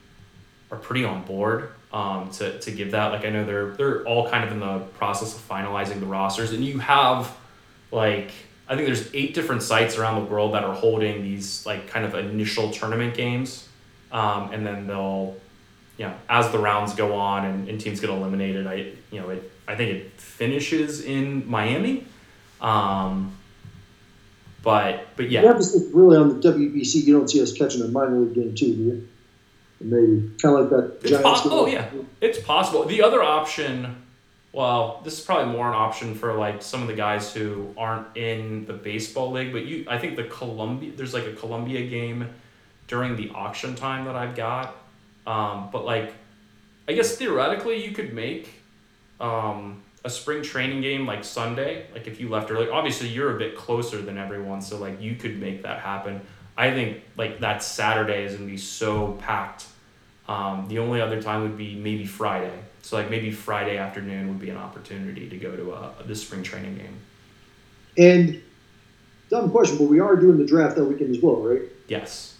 are pretty on board um, to, to give that. Like I know they're they're all kind of in the process of finalizing the rosters, and you have like I think there's eight different sites around the world that are holding these like kind of initial tournament games, um, and then they'll, you know, as the rounds go on and, and teams get eliminated, I you know it I think it finishes in Miami, um, but but yeah, You have to really on the WBC. You don't see us catching a minor league game too, do you? Maybe kind of like that. Giants game. oh, yeah. It's possible. The other option, well, this is probably more an option for like some of the guys who aren't in the baseball league, but you I think the Colombia there's like a Colombia game during the auction time that I've got. Um, but like I guess theoretically you could make um, a spring training game like Sunday, like if you left early. Obviously you're a bit closer than everyone, so like you could make that happen. I think like that Saturday is gonna be so packed. Um, the only other time would be maybe Friday. So like maybe Friday afternoon would be an opportunity to go to a, this spring training game. And dumb question, but we are doing the draft that weekend as well, right? Yes.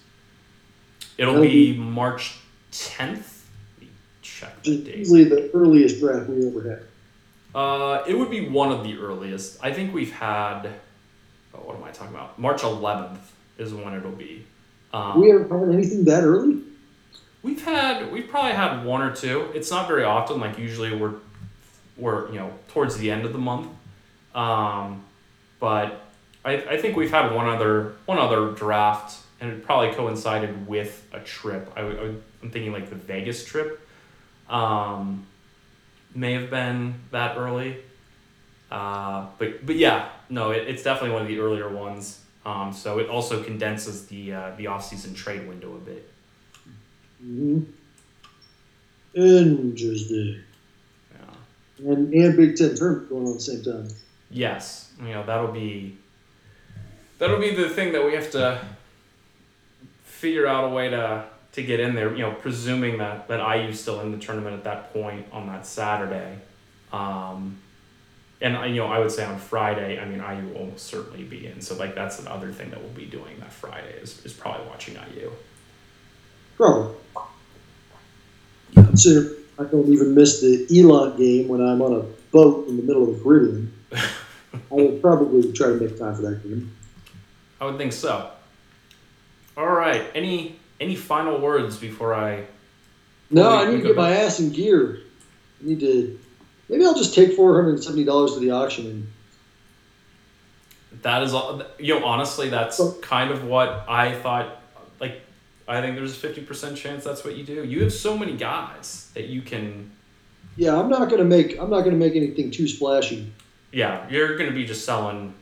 It'll That'll be March tenth. Check the date. easily the earliest draft we ever had. Uh, it would be one of the earliest. I think we've had. Oh, what am I talking about? March eleventh is when it'll be. Um, we ever had anything that early? We've had we've probably had one or two. It's not very often. Like usually we're we're you know towards the end of the month, um, but I, I think we've had one other one other draft, and it probably coincided with a trip. I, I, I'm thinking like the Vegas trip, um, may have been that early, uh, but but yeah, no, it, it's definitely one of the earlier ones. Um, so it also condenses the uh, the off season trade window a bit. Mm-hmm. Interesting. Yeah. And, and Big Ten tournament going on at the same time. Yes, you know that'll be that'll be the thing that we have to figure out a way to to get in there. You know, presuming that that IU's still in the tournament at that point on that Saturday, um, and I- you know I would say on Friday. I mean IU will almost certainly be in. So like that's another thing that we'll be doing that Friday is is probably watching IU. Probably. So I don't even miss the Elon game when I'm on a boat in the middle of the Caribbean. [laughs] I will probably try to make time for that game. I would think so. All right. Any any final words before I? No, I need to get my ass in gear. I need to. Maybe I'll just take four hundred and seventy dollars to the auction and That is all. You know, honestly, that's kind of what I thought. Like, I think there's a fifty percent chance that's what you do. You have so many guys that you can. yeah, I'm not gonna make I'm not gonna make anything too splashy. Yeah, you're gonna be just selling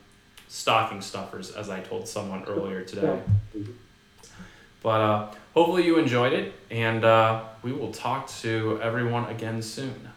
stocking stuffers, as I told someone earlier today. But uh, hopefully you enjoyed it, and uh, we will talk to everyone again soon.